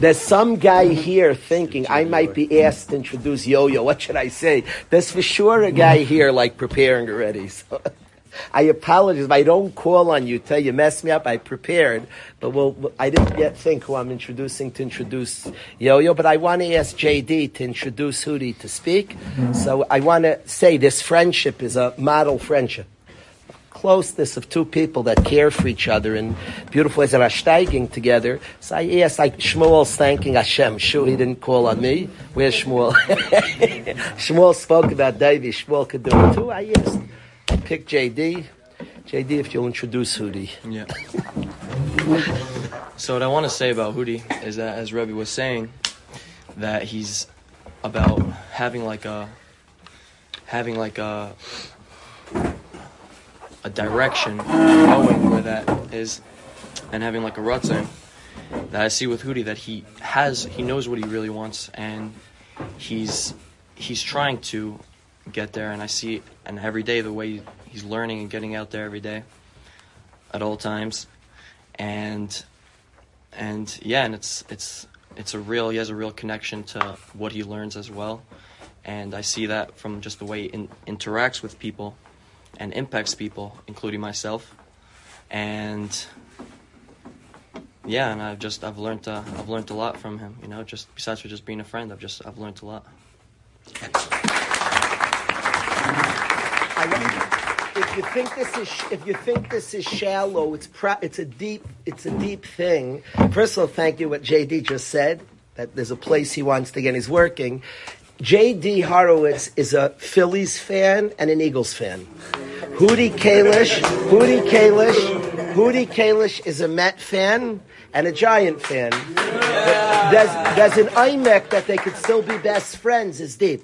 Speaker 2: There's some guy here thinking I might be asked to introduce Yo-Yo. What should I say? There's for sure a guy here like preparing already. So I apologize if I don't call on you. Tell you mess me up. I prepared, but well, I didn't yet think who I'm introducing to introduce Yo-Yo. But I want to ask JD to introduce Hudi to speak. Mm-hmm. So I want to say this friendship is a model friendship closeness of two people that care for each other in beautiful ways and are steiging together. So I asked, like Shmuel's thanking Hashem. Sure, he didn't call on me. Where's Shmuel? Shmuel spoke about David. Shmuel could do it too. I asked. I picked JD. JD, if you'll introduce Hudi.
Speaker 5: Yeah. so what I want to say about Hudi is that, as Rebbe was saying, that he's about having like a having like a a direction, knowing where that is, and having like a rutzin. that I see with Hudi that he has he knows what he really wants and he's he's trying to get there and I see and every day the way he's learning and getting out there every day at all times. And and yeah and it's it's it's a real he has a real connection to what he learns as well. And I see that from just the way he in, interacts with people and impacts people including myself. And yeah and I've just I've learned uh, I've learned a lot from him you know just besides for just being a friend I've just I've learned a lot
Speaker 2: if you think this is if you think this is shallow, it's it's a deep it's a deep thing. First of all, thank you what JD just said that there's a place he wants to get. He's working. JD Horowitz is a Phillies fan and an Eagles fan. Hudi Kalish, Hudi Kalish, Hudi Kalish is a Met fan and a Giant fan. There's, there's an imik that they could still be best friends is deep.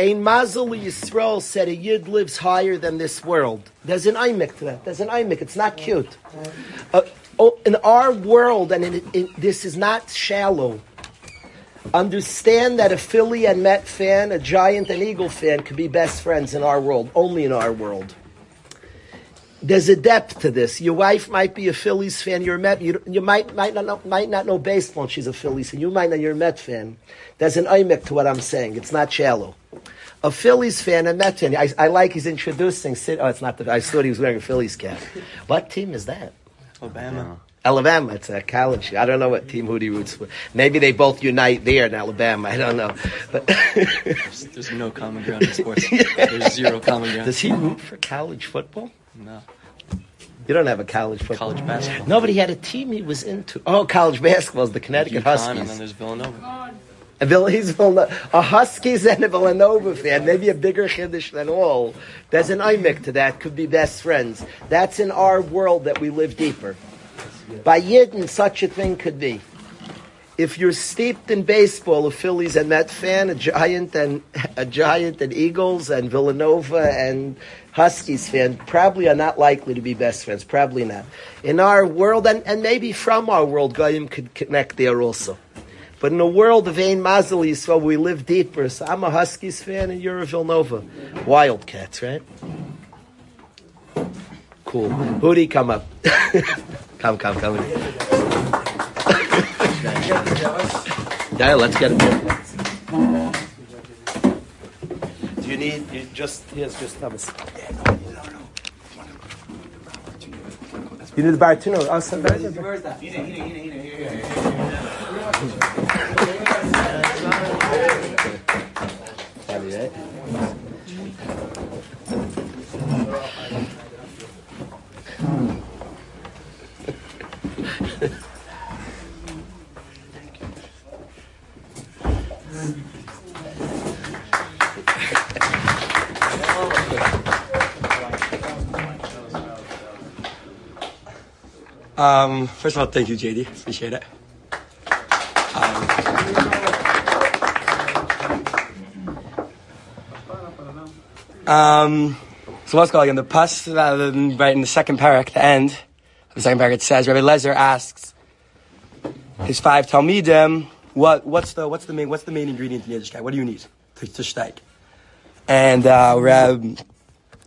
Speaker 2: Ein Mazel Yisrael said a yid lives higher than this world. There's an imik to that. There's an imik. It's not cute. Uh, oh, in our world, and in, in, this is not shallow. Understand that a Philly and Met fan, a Giant and Eagle fan, could be best friends in our world. Only in our world. There's a depth to this. Your wife might be a Phillies fan. You're a Met. You, you might might not know, might not know baseball. and She's a Phillies fan. You might not. You're a Met fan. There's an imik to what I'm saying. It's not shallow a Phillies fan and Met fan. I, I like he's introducing. Sid- Oh, it's not the. I thought he was wearing a Phillies cap. What team is that?
Speaker 5: Alabama
Speaker 2: Alabama. It's a college. I don't know what team Hudi roots for. Maybe they both unite there in Alabama. I don't know. But
Speaker 5: there's, there's no common ground in sports there's zero common ground
Speaker 2: does he root for college football?
Speaker 5: no
Speaker 2: You don't have a college football.
Speaker 5: college basketball
Speaker 2: Nobody had a team he was into. Oh, college basketball is the Connecticut
Speaker 5: UConn,
Speaker 2: Huskies.
Speaker 5: and then there's Villanova
Speaker 2: A Huskies and a Villanova fan, maybe a bigger Kiddush than all. There's an imik to that, could be best friends. That's in our world that we live deeper. By Yidden, such a thing could be. If you're steeped in baseball, a Phillies and Met fan, a Giant and a Giant and Eagles and Villanova and Huskies fan, probably are not likely to be best friends. Probably not. In our world, and, and maybe from our world, Goyim could connect there also. But in a world of Ein Mazel Yisrael, we live deeper. So I'm a Huskies fan and you're a Villanova. Wildcats, right? Cool. Hudi, come up. come, come, come. yeah, let's get it. Do you need, you just, here's just have a, yeah, no, no, no. You need the barituno. Oh, some barituno.
Speaker 6: Um, first of all, thank you, JD. Appreciate it. Um, so what's going on? The pus, uh, right in the second parak, the end, of the second parak, it says, Rabbi Lezer asks his five Talmidim, what, what's the, what's the main, what's the main ingredient in Yiddishkeit? What do you need to, to steak? And, uh, Rab,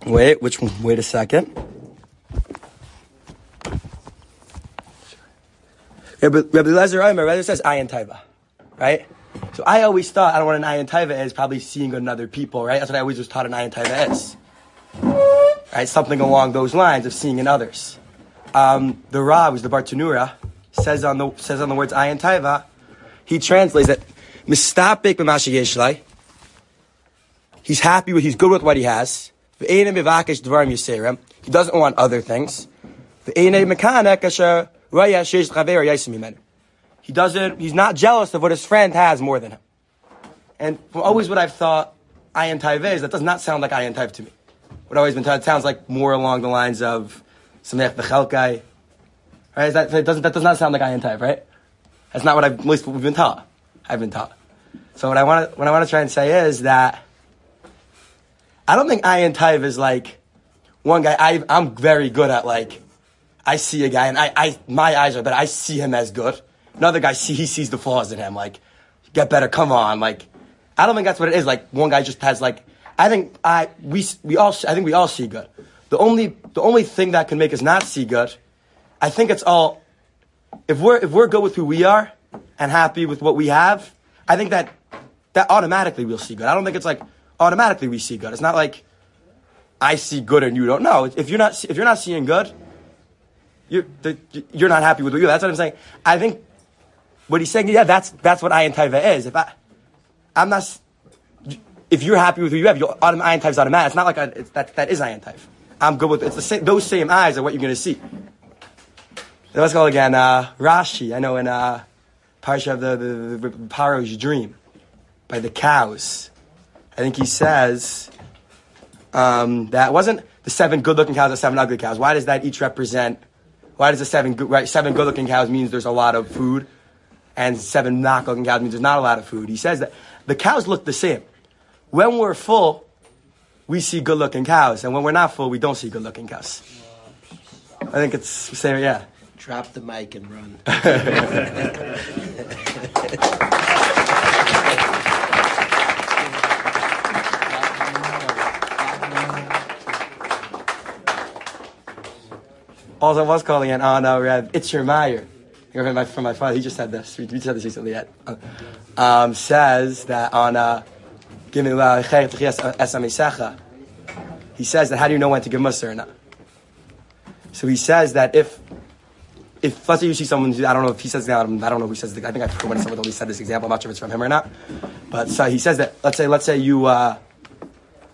Speaker 6: wait, which one? Wait a second. Rabbi Lezer Rabbi Lezer says ayin taiva, right? So I always thought I don't what an ayin taiva is, probably seeing good in other people, right? That's what I always was taught an ayin taiva is, right? Something along those lines of seeing in others. Um, the Rav, who's the Bartenura, says on the says on the words ayin he translates that mistapik b'mashigeshlai. He's happy with, he's good with what he has. He doesn't want other things. He doesn't, he's not jealous of what his friend has more than him. And from always what I've thought ayin taiva is, that does not sound like ayin taiva to me. What I've always been taught, sounds like more along the lines of samech v'chelkai. Right? Is that, that doesn't, that does not sound like ayin taiva, right? That's not what I've, at least what we've been taught. I've been taught. So what I want to, what I want to try and say is that I don't think Ayin Taiv is like one guy. I, I'm very good at like, I see a guy and I, I my eyes are better. I see him as good. Another guy see he sees the flaws in him. Like, get better. Come on. Like, I don't think that's what it is. Like one guy just has like. I think I we we all I think we all see good. The only the only thing that can make us not see good, I think it's all. If we're if we're good with who we are and happy with what we have, I think that that automatically we'll see good. I don't think it's like automatically we see good. It's not like I see good and you don't. No, if you're not if you're not seeing good, you're you're not happy with you. That's what I'm saying. I think what he's saying. Yeah, that's that's what ayin taiva is. If I I'm not. If you're happy with who you have, your ayin taiva's automatic. It's not like a, it's, that that is ayin taiva. I'm good with it's the same. Those same eyes are what you're gonna see. So let's go again. Uh, Rashi. I know in uh, Parsha of the, the, the Paro's dream by the cows. I think he says um, that wasn't the seven good-looking cows, the seven ugly cows. Why does that each represent? Why does the seven good, right? Seven good-looking cows means there's a lot of food, and seven not good-looking cows means there's not a lot of food. He says that the cows look the same. When we're full, we see good-looking cows, and when we're not full, we don't see good-looking cows. I think it's the same. Yeah.
Speaker 2: Drop the mic and run.
Speaker 6: Also, I was calling it on uh, Rev Itcher Meyer. Heard my, from my father. He just said this. We, just said this recently. Yet. Um, says that on uh, uh, he says that how do you know when to give muster or not? So he says that if if let's say you see someone, I don't know if he says that, I don't know who says. The, I think I forgot when someone only said this example. I'm not sure if it's from him or not. But so he says that let's say let's say you uh,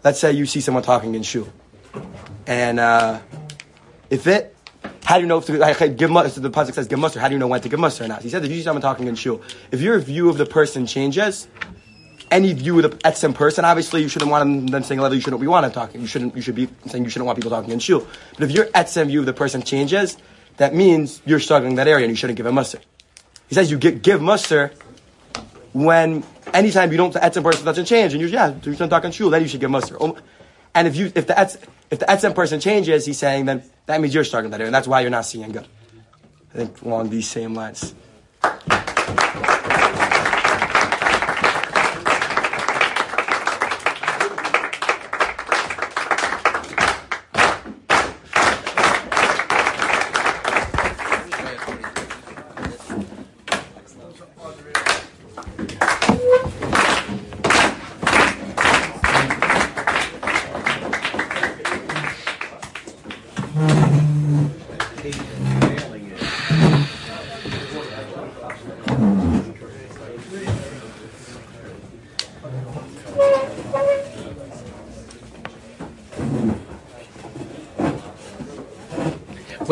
Speaker 6: let's say you see someone talking in shul, and uh, if it how do you know if to give muster? The pasuk says give muster. How do you know when to give muster or not? He said that you see someone talking in shul. If your view of the person changes, any view of the etzem person, obviously you shouldn't want them saying level. You shouldn't be want to talking. You shouldn't. You should be saying you shouldn't want people talking in shul. But if your etzem view of the person changes, that means you're struggling in that area and you shouldn't give a muster. He says you give, give muster when anytime you don't the etzem person doesn't change and you're yeah you shouldn't talk in shul. Then you should give muster. And if you if the etz, if the etzem person changes, he's saying then that means you're struggling area, and that's why you're not seeing good. I think along these same lines.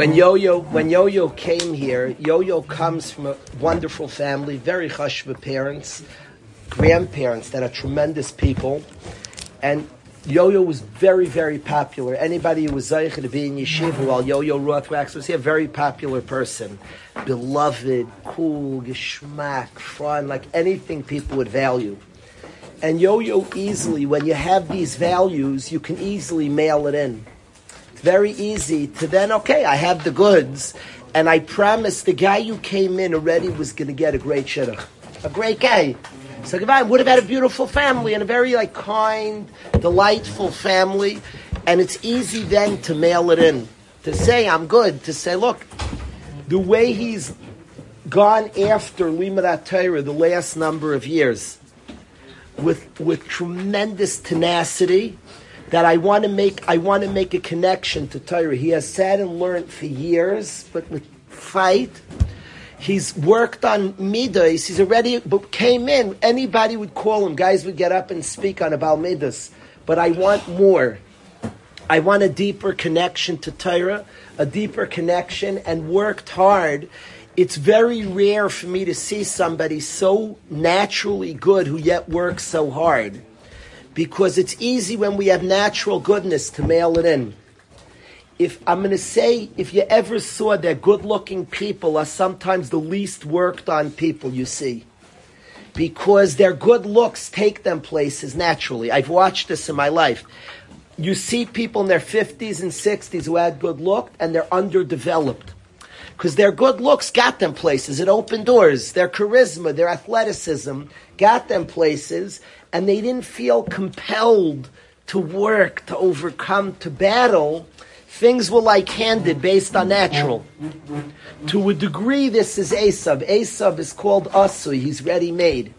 Speaker 2: When Yo-Yo when Yo-Yo came here, Yo-Yo comes from a wonderful family, very chashva parents, grandparents that are tremendous people, and Yo-Yo was very, very popular. Anybody who was Zayich to be in yeshiva while Yo-Yo Rothwax was here, very popular person. Beloved, cool, geschmack, fun, like anything people would value. And Yo-Yo easily, when you have these values, you can easily mail it in. Very easy to then, okay, I have the goods, and I promise the guy who came in already was going to get a great shidduch. A great guy. So goodbye. Would have had a beautiful family and a very like kind, delightful family, and it's easy then to mail it in, to say I'm good, to say look, the way he's gone after Limadat Torah the last number of years, with with tremendous tenacity, that I want to make I want to make a connection to Torah. He has sat and learned for years, but with fight. He's worked on midas. He's already came in. Anybody would call him. Guys would get up and speak on about midas. But I want more. I want a deeper connection to Torah, a deeper connection, and worked hard. It's very rare for me to see somebody so naturally good who yet works so hard. Because it's easy when we have natural goodness to mail it in if I'm going to say, if you ever saw that good looking people are sometimes the least worked on people you see. Because their good looks take them places naturally. I've watched this in my life. you see people in their 50s and 60s who had good look and they're underdeveloped. Because their good looks got them places. It opened doors. Their charisma, their athleticism got them places, and they didn't feel compelled to work, to overcome, to battle. Things were like handed based on natural. To a degree, this is Asab. Asab is called Asui. He's ready made.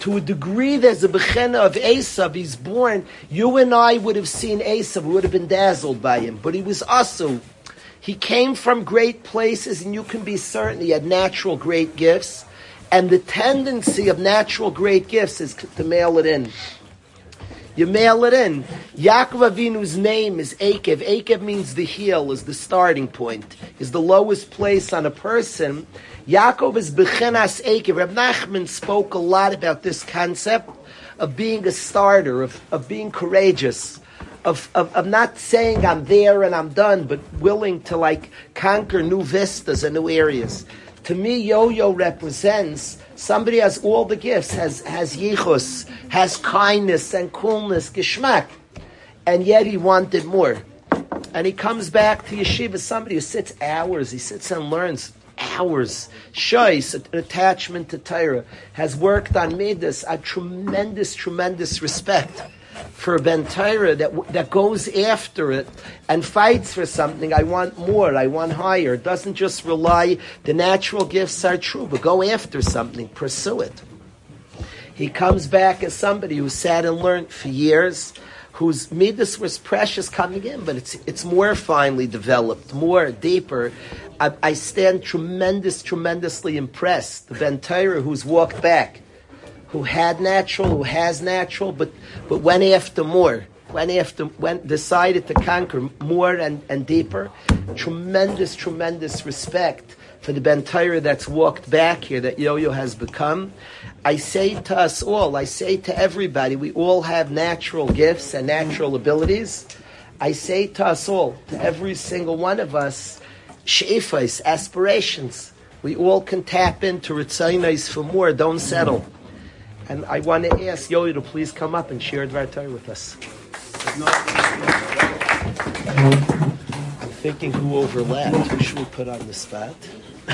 Speaker 2: To a degree, there's a bechena of Asab. He's born. You and I would have seen Asab. We would have been dazzled by him. But he was Asu. He came from great places, and you can be certain he had natural great gifts. And the tendency of natural great gifts is to mail it in. You mail it in. Yaakov Avinu's name is Akev. Akev means the heel, is the starting point, is the lowest place on a person. Yaakov is Bechenas Akev. Reb Nachman spoke a lot about this concept of being a starter, of, of being courageous, of, of, of not saying I'm there and I'm done, but willing to like conquer new vistas and new areas. To me, yo-yo represents somebody has all the gifts, has has yichus, has kindness and coolness, geschmack, and yet he wanted more. And he comes back to yeshiva, somebody who sits hours, he sits and learns hours. Shois, an attachment to Torah, has worked on midas, a tremendous, tremendous respect for Torah that, that goes after it and fights for something. I want more, I want higher. Doesn't just rely, the natural gifts are true, but go after something, pursue it. He comes back as somebody who sat and learned for years, whose midas was precious coming in, but it's, it's more finely developed, more deeper. I, I stand tremendous, tremendously impressed. The Ben Torah who's walked back who had natural, who has natural, but, but went after more, went after, went, decided to conquer more and, and deeper. Tremendous, tremendous respect for the Ben Torah that's walked back here, that Yo-Yo has become. I say to us all, I say to everybody, we all have natural gifts and natural abilities. I say to us all, to every single one of us, sheifas, aspirations. We all can tap into ritzaynos for more, don't settle. And I want to ask Yoyo to please come up and share Dvar Torah with us. I'm thinking who overlapped. Who should we put on the spot?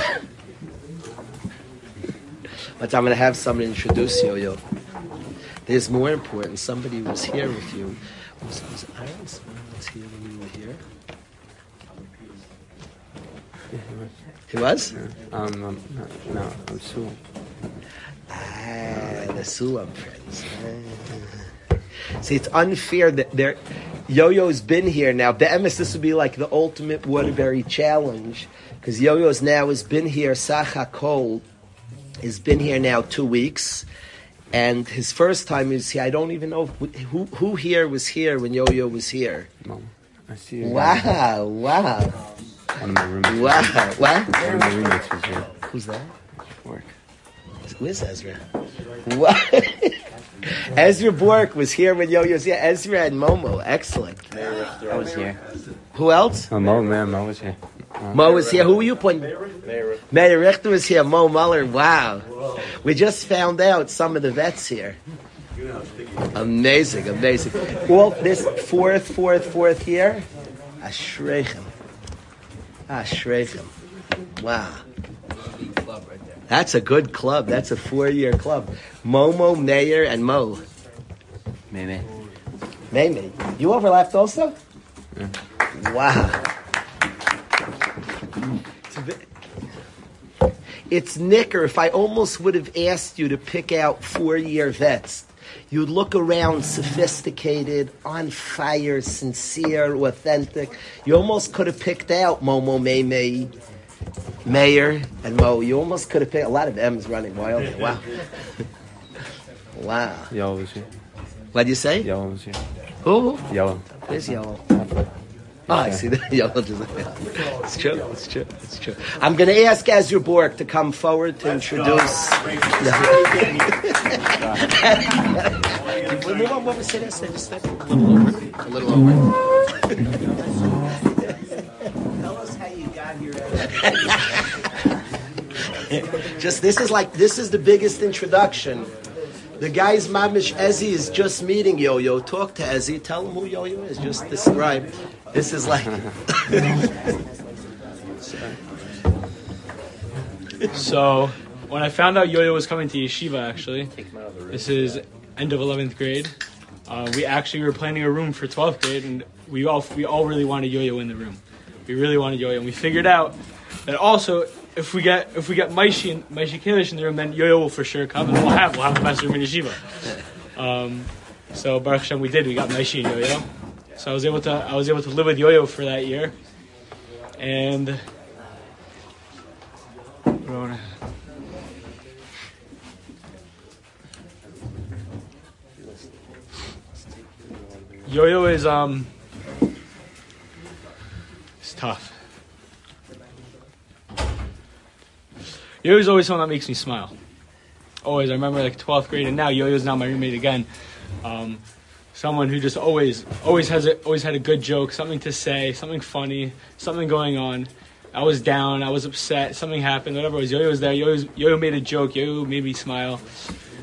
Speaker 2: but I'm going to have somebody introduce Yo-Yo. There's more important. Somebody was here with you. Was, was Aaron was here when you were here? He was?
Speaker 7: Um, um, no, no, I'm Sue.
Speaker 2: Ah, the Sulam friends. Ah. See, it's unfair that they're. Yo-Yo's been here now. Be'emes, this would be like the ultimate Waterbury challenge because Yo-Yo's now has been here. Sacha Cole has been here now two weeks, and his first time is here. I don't even know who who here was here when Yo-Yo was here.
Speaker 7: Mom, I see you.
Speaker 2: Wow! Wow!
Speaker 7: One of my roommates.
Speaker 2: Wow! What?
Speaker 7: One of my roommates was here.
Speaker 2: Who's that?
Speaker 7: Work.
Speaker 2: Where's Ezra? What? Ezra Bork was here when Yo Yo's here. Ezra and Momo, excellent.
Speaker 3: I was here.
Speaker 2: Who else?
Speaker 7: Oh, Mo, man, Mo was here.
Speaker 2: Mo was here. Who were you pointing? Meir Richter was here. Mo Muller. Wow. We just found out some of the vets here. Amazing, amazing. Well, this fourth, fourth, fourth year. Ashreichem. Ashreichem. Wow. That's a good club. That's a four-year club. Momo, Meir, and Mo.
Speaker 3: Maybe.
Speaker 2: Maybe. You overlapped also? Wow. It's, Nicker. If I almost would have asked you to pick out four-year vets, you'd look around sophisticated, on fire, sincere, authentic. You almost could have picked out Momo, May, May, Meir, and Mo. You almost could have picked a lot of M's running wild. Wow. wow.
Speaker 7: Yellow was here.
Speaker 2: What'd you say?
Speaker 7: Yellow was here.
Speaker 2: Who?
Speaker 7: Yellow.
Speaker 2: There's yellow. Oh, I see that yellow. Just, it's true. It's true. It's true. I'm going to ask Ezra Bork to come forward to introduce. Move on over, sit there, sit there, just sit there. A little over. A little over. Tell us how you got here. Just this is like this is the biggest introduction The guy's mamish Ezzy is just meeting Yo-Yo. Talk to Ezzy. Tell him who Yo-Yo is. Just describe. This is like.
Speaker 8: So, when I found out Yo-Yo was coming to yeshiva, actually, this is end of 11th grade. Uh, we actually were planning a room for 12th grade, and we all we all really wanted Yo-Yo in the room. We really wanted Yo-Yo, and we figured out that also if we get if we get Maishi and Maishi Kalish in the room, then Yo-Yo will for sure come, and we'll have we'll have the best room in yeshiva. Um, so Baruch Hashem, we did. We got Maishi and Yo-Yo. So I was able to I was able to live with Yo-Yo for that year, and. Yo-Yo is um, it's tough. Yo-Yo is always someone that makes me smile. Always, I remember like 12th grade, and now Yo-Yo's now my roommate again. Um, someone who just always, always has a, always had a good joke, something to say, something funny, something going on. I was down, I was upset, something happened, whatever it was. Yo-Yo was there. Yo-Yo, Yo-Yo made a joke. Yo-Yo made me smile.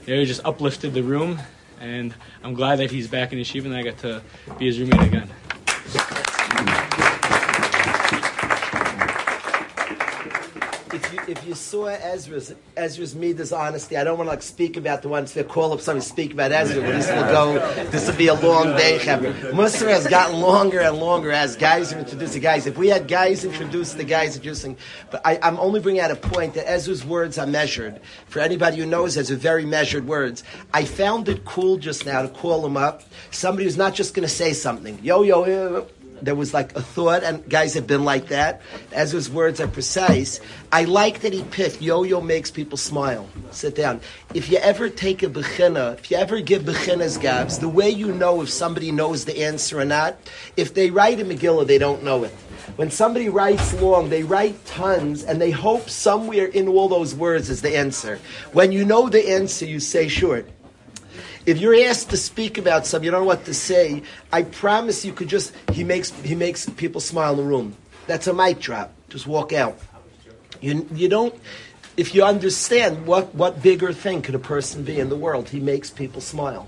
Speaker 8: Yo-Yo just uplifted the room, and I'm glad that he's back in yeshiva and I got to be his roommate again.
Speaker 2: If you saw Ezra's Ezra's Midas honesty, I don't want to like speak about the ones that call up somebody speak about Ezra. This will go. This will be a long day. Musar has gotten longer and longer as guys are introducing guys. If we had guys introduce the guys introducing, but I, I'm only bringing out a point that Ezra's words are measured. For anybody who knows, Ezra very measured words. I found it cool just now to call him up. Somebody who's not just going to say something. Yo yo. yo there was like a thought, and guys have been like that. As his words are precise, I like that he picked yo-yo makes people smile. Sit down. If you ever take a bechina, if you ever give bechinas gabs, the way you know if somebody knows the answer or not, if they write a Megillah, they don't know it. When somebody writes long, they write tons, and they hope somewhere in all those words is the answer. When you know the answer, you say short. If you're asked to speak about something, you don't know what to say. I promise you could just he makes he makes people smile in the room. That's a mic drop. Just walk out. You you don't. If you understand what what bigger thing could a person be in the world, he makes people smile.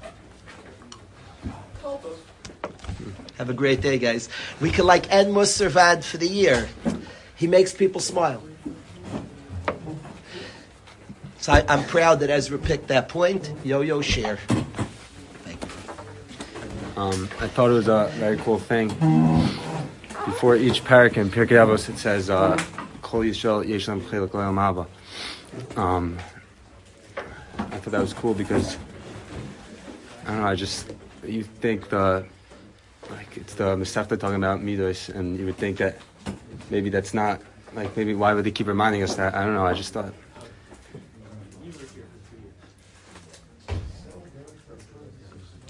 Speaker 2: Have a great day, guys. We could like Ed Musservad for the year. He makes people smile. So I, I'm proud that Ezra picked that point. Yo yo share. Thank you.
Speaker 7: Um, I thought it was a very cool thing. Before each parak in Pirkei Avos, it says, uh, "Kol Yisrael yesh lam chelik. Um, I thought that was cool because I don't know. I just you think the like it's the Masechta talking about midos, and you would think that maybe that's not like maybe why would they keep reminding us that? I don't know. I just thought.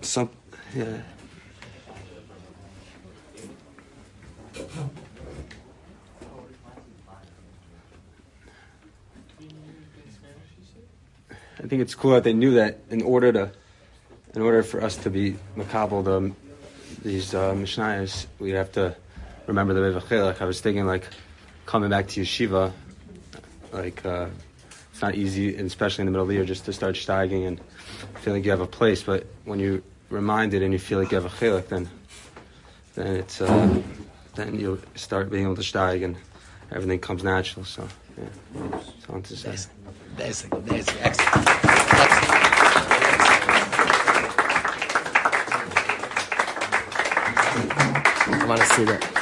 Speaker 7: Some, yeah. I think it's cool that they knew that in order to, in order for us to be makabel the these uh, mishnayos, we have to remember the Like I was thinking, like coming back to yeshiva, like uh, it's not easy, especially in the middle of the year, just to start steiging and feel like you have a place. But when you reminded and you feel like you have a chilek, then then it's uh, then you'll start being able to steig and everything comes natural. So yeah, that's all to say.
Speaker 2: Basic, basic, excellent. excellent. I want to see that.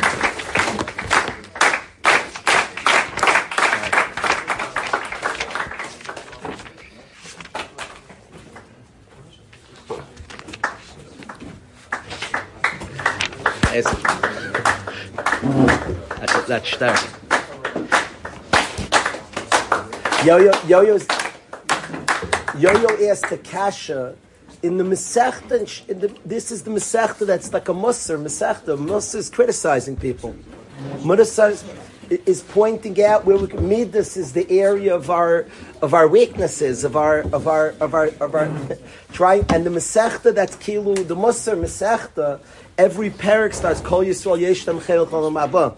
Speaker 2: Excellent. That's, stark. Yo-yo, yo-yo's, yo-yo asked the kasha in the Masechta, this is the Masechta that's like a Musar, Masechta. Musar is criticizing people. Musar is, pointing out where we can this is the area of our of our weaknesses, of our of our of our of our trying and the Masechta that's Kilu, the Musar Masechta, every parak starts Kol Yisrael Chel Cholam Abba.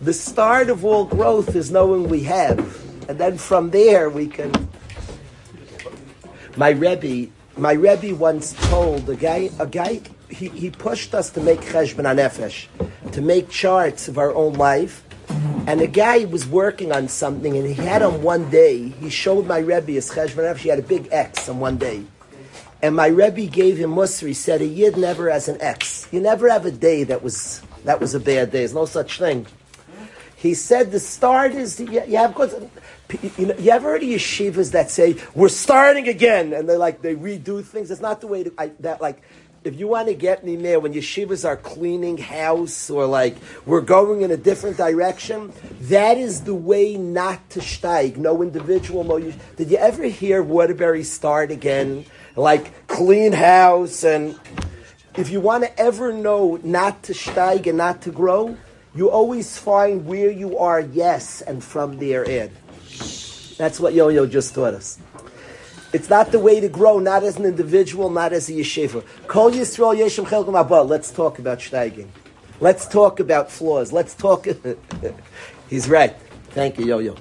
Speaker 2: The start of all growth is knowing we have. And then from there we can. My Rebbe, my Rebbe once told a guy, a guy, he, he pushed us to make cheshbon hanefesh, to make charts of our own life. And the guy was working on something, and he had on one day, he showed my Rebbe his cheshbon hanefesh, he had a big X on one day. And my Rebbe gave him Musri, said a Yid never has an X. You never have a day that was, that was a bad day. There's no such thing. He said the start is you have because you know you ever heard of yeshivas that say we're starting again and they like they redo things. It's not the way to, I, that like if you want to get me there when yeshivas are cleaning house or like we're going in a different direction. That is the way not to steig. No individual. No. You, did you ever hear Waterbury start again? Like clean house and if you want to ever know not to steig and not to grow, you always find where you are yes and from there in. That's what Yo-Yo just taught us. It's not the way to grow, not as an individual, not as a yeshiva. Kol Yisrael Yeshem Chelkom Abba. Let's talk about steiging. Let's talk about flaws. Let's talk. He's right. Thank you, Yo-Yo.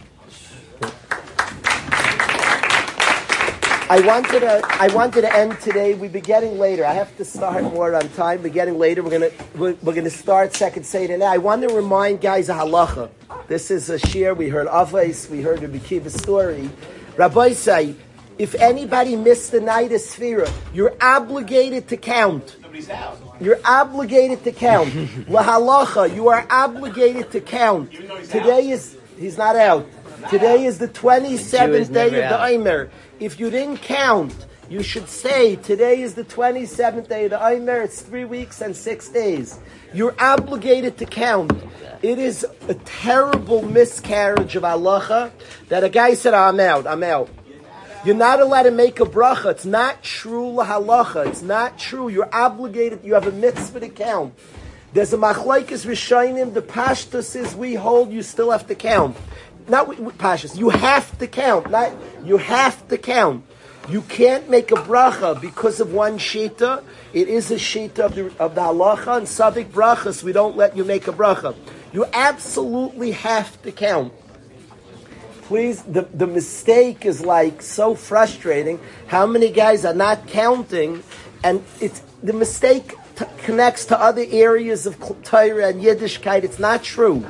Speaker 2: I wanted to I wanted to end today. We've been getting later. I have to start more on time. We're getting later. We're gonna we're, we're gonna start second Seder now. I want to remind guys a halacha. This is a shir. We heard Avais. We heard Rabbi Kiva's story. Rabbi say, if anybody missed the night of Sphira, you're obligated to count. You're obligated to count. La halacha, you are obligated to count. Today is he's not out. Today is the twenty seventh day of the. Omer. If you didn't count, you should say today is the 27th day of the Omer. It's three weeks and six days. You're obligated to count. It is a terrible miscarriage of halacha that a guy said, I'm out, I'm out. You're not allowed to make a bracha. It's not true halacha. It's not true. You're obligated. You have a mitzvah to count. There's a machlaikas rishonim. The pashtus is we hold. You still have to count. Not pashtus. You have to count. Not you have to count. You can't make a bracha because of one shita. It is a shita of the, of the halacha and sadik brachas. We don't let you make a bracha. You absolutely have to count please the, the mistake is like so frustrating how many guys are not counting and it's the mistake t- connects to other areas of Torah and Yiddishkeit it's not true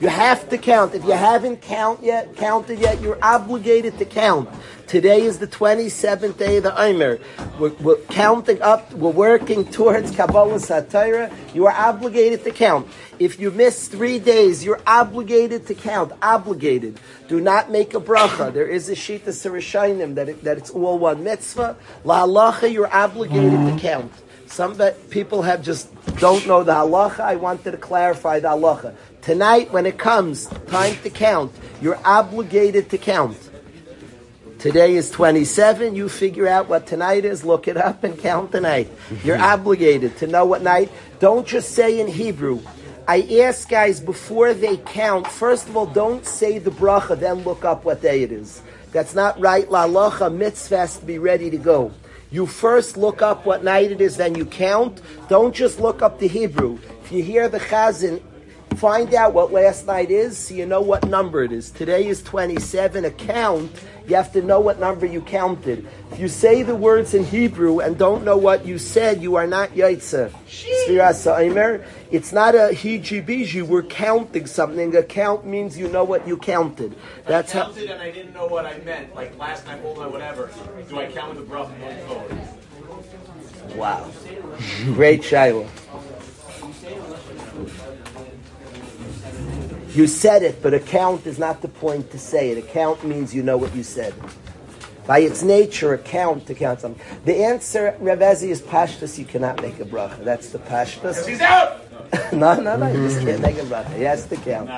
Speaker 2: you have to count if you haven't count yet counted yet you're obligated to count today is the 27th day of the Omer we're, we're counting up we're working towards Kabbalas HaTorah you are obligated to count if you miss three days, you're obligated to count. Obligated. Do not make a bracha. There is a shita sarashainim that it, that it's all one mitzvah. La halacha, you're obligated to count. Some people have just don't know the halacha. I wanted to clarify the halacha. Tonight, when it comes time to count, you're obligated to count. Today is 27. You figure out what tonight is, look it up, and count tonight. You're obligated to know what night. Don't just say in Hebrew. I ask guys before they count, first of all, don't say the bracha, then look up what day it is. That's not right. La lacha mitzvah to be ready to go. You first look up what night it is, then you count. Don't just look up the Hebrew. If you hear the chazan, find out what last night is so you know what number it is. Today is 27. A count, you have to know what number you counted. If you say the words in Hebrew and don't know what you said, you are not Yaitse. Ha'omer. It's not a hiji We're counting something. A count means you know what you counted. That's
Speaker 4: I
Speaker 2: how.
Speaker 4: counted and I didn't know what I meant. Like last night, whole night, whatever. Do I count with the forward?
Speaker 2: Wow. Great Shiloh. You said it, but a count is not the point to say it. A count means you know what you said. By its nature, a count to count something. The answer, Revezi, is pashtus. You cannot make a bracha. That's the pashtus.
Speaker 4: He's out.
Speaker 2: no, no, no. You just can't make a bracha. He has to count.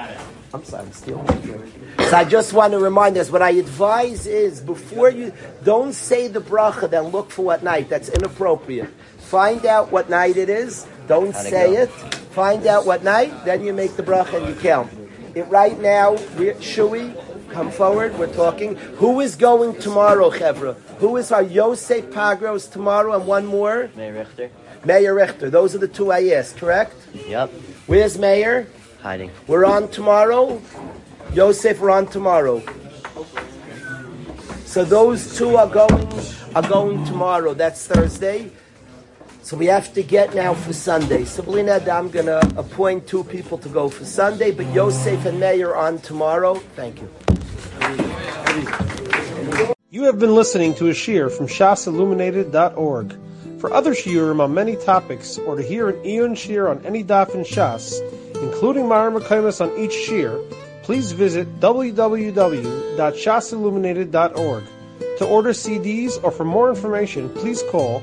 Speaker 2: I'm sorry, I'm stealing my drink. So I just want to remind us, what I advise is before you, don't say the bracha, then look for what night. That's inappropriate. Find out what night it is. Don't say it. Find out what night, then you make the bracha and you count. It, right now, should Shui, come forward, we're talking. Who is going tomorrow, Chevra? Who is our Yosef Pagros tomorrow and one more?
Speaker 3: May Richter.
Speaker 2: Meir Richter. Those are the two I asked, correct?
Speaker 3: Yep.
Speaker 2: Where's Meir?
Speaker 3: Hiding.
Speaker 2: We're on tomorrow. Yosef, we're on tomorrow. So those two are going are going tomorrow. That's Thursday. So we have to get now for Sunday. So bli neder, I'm going to appoint two people to go for Sunday, but Yosef and Meir on tomorrow. Thank you.
Speaker 1: You have been listening to a shiur from shasilluminated.org. For other shiurim on many topics, or to hear an iyun shiur on any daf in Shas, including Mareh Mekomos on each shiur, please visit www.shasilluminated.org. To order CDs or for more information, please call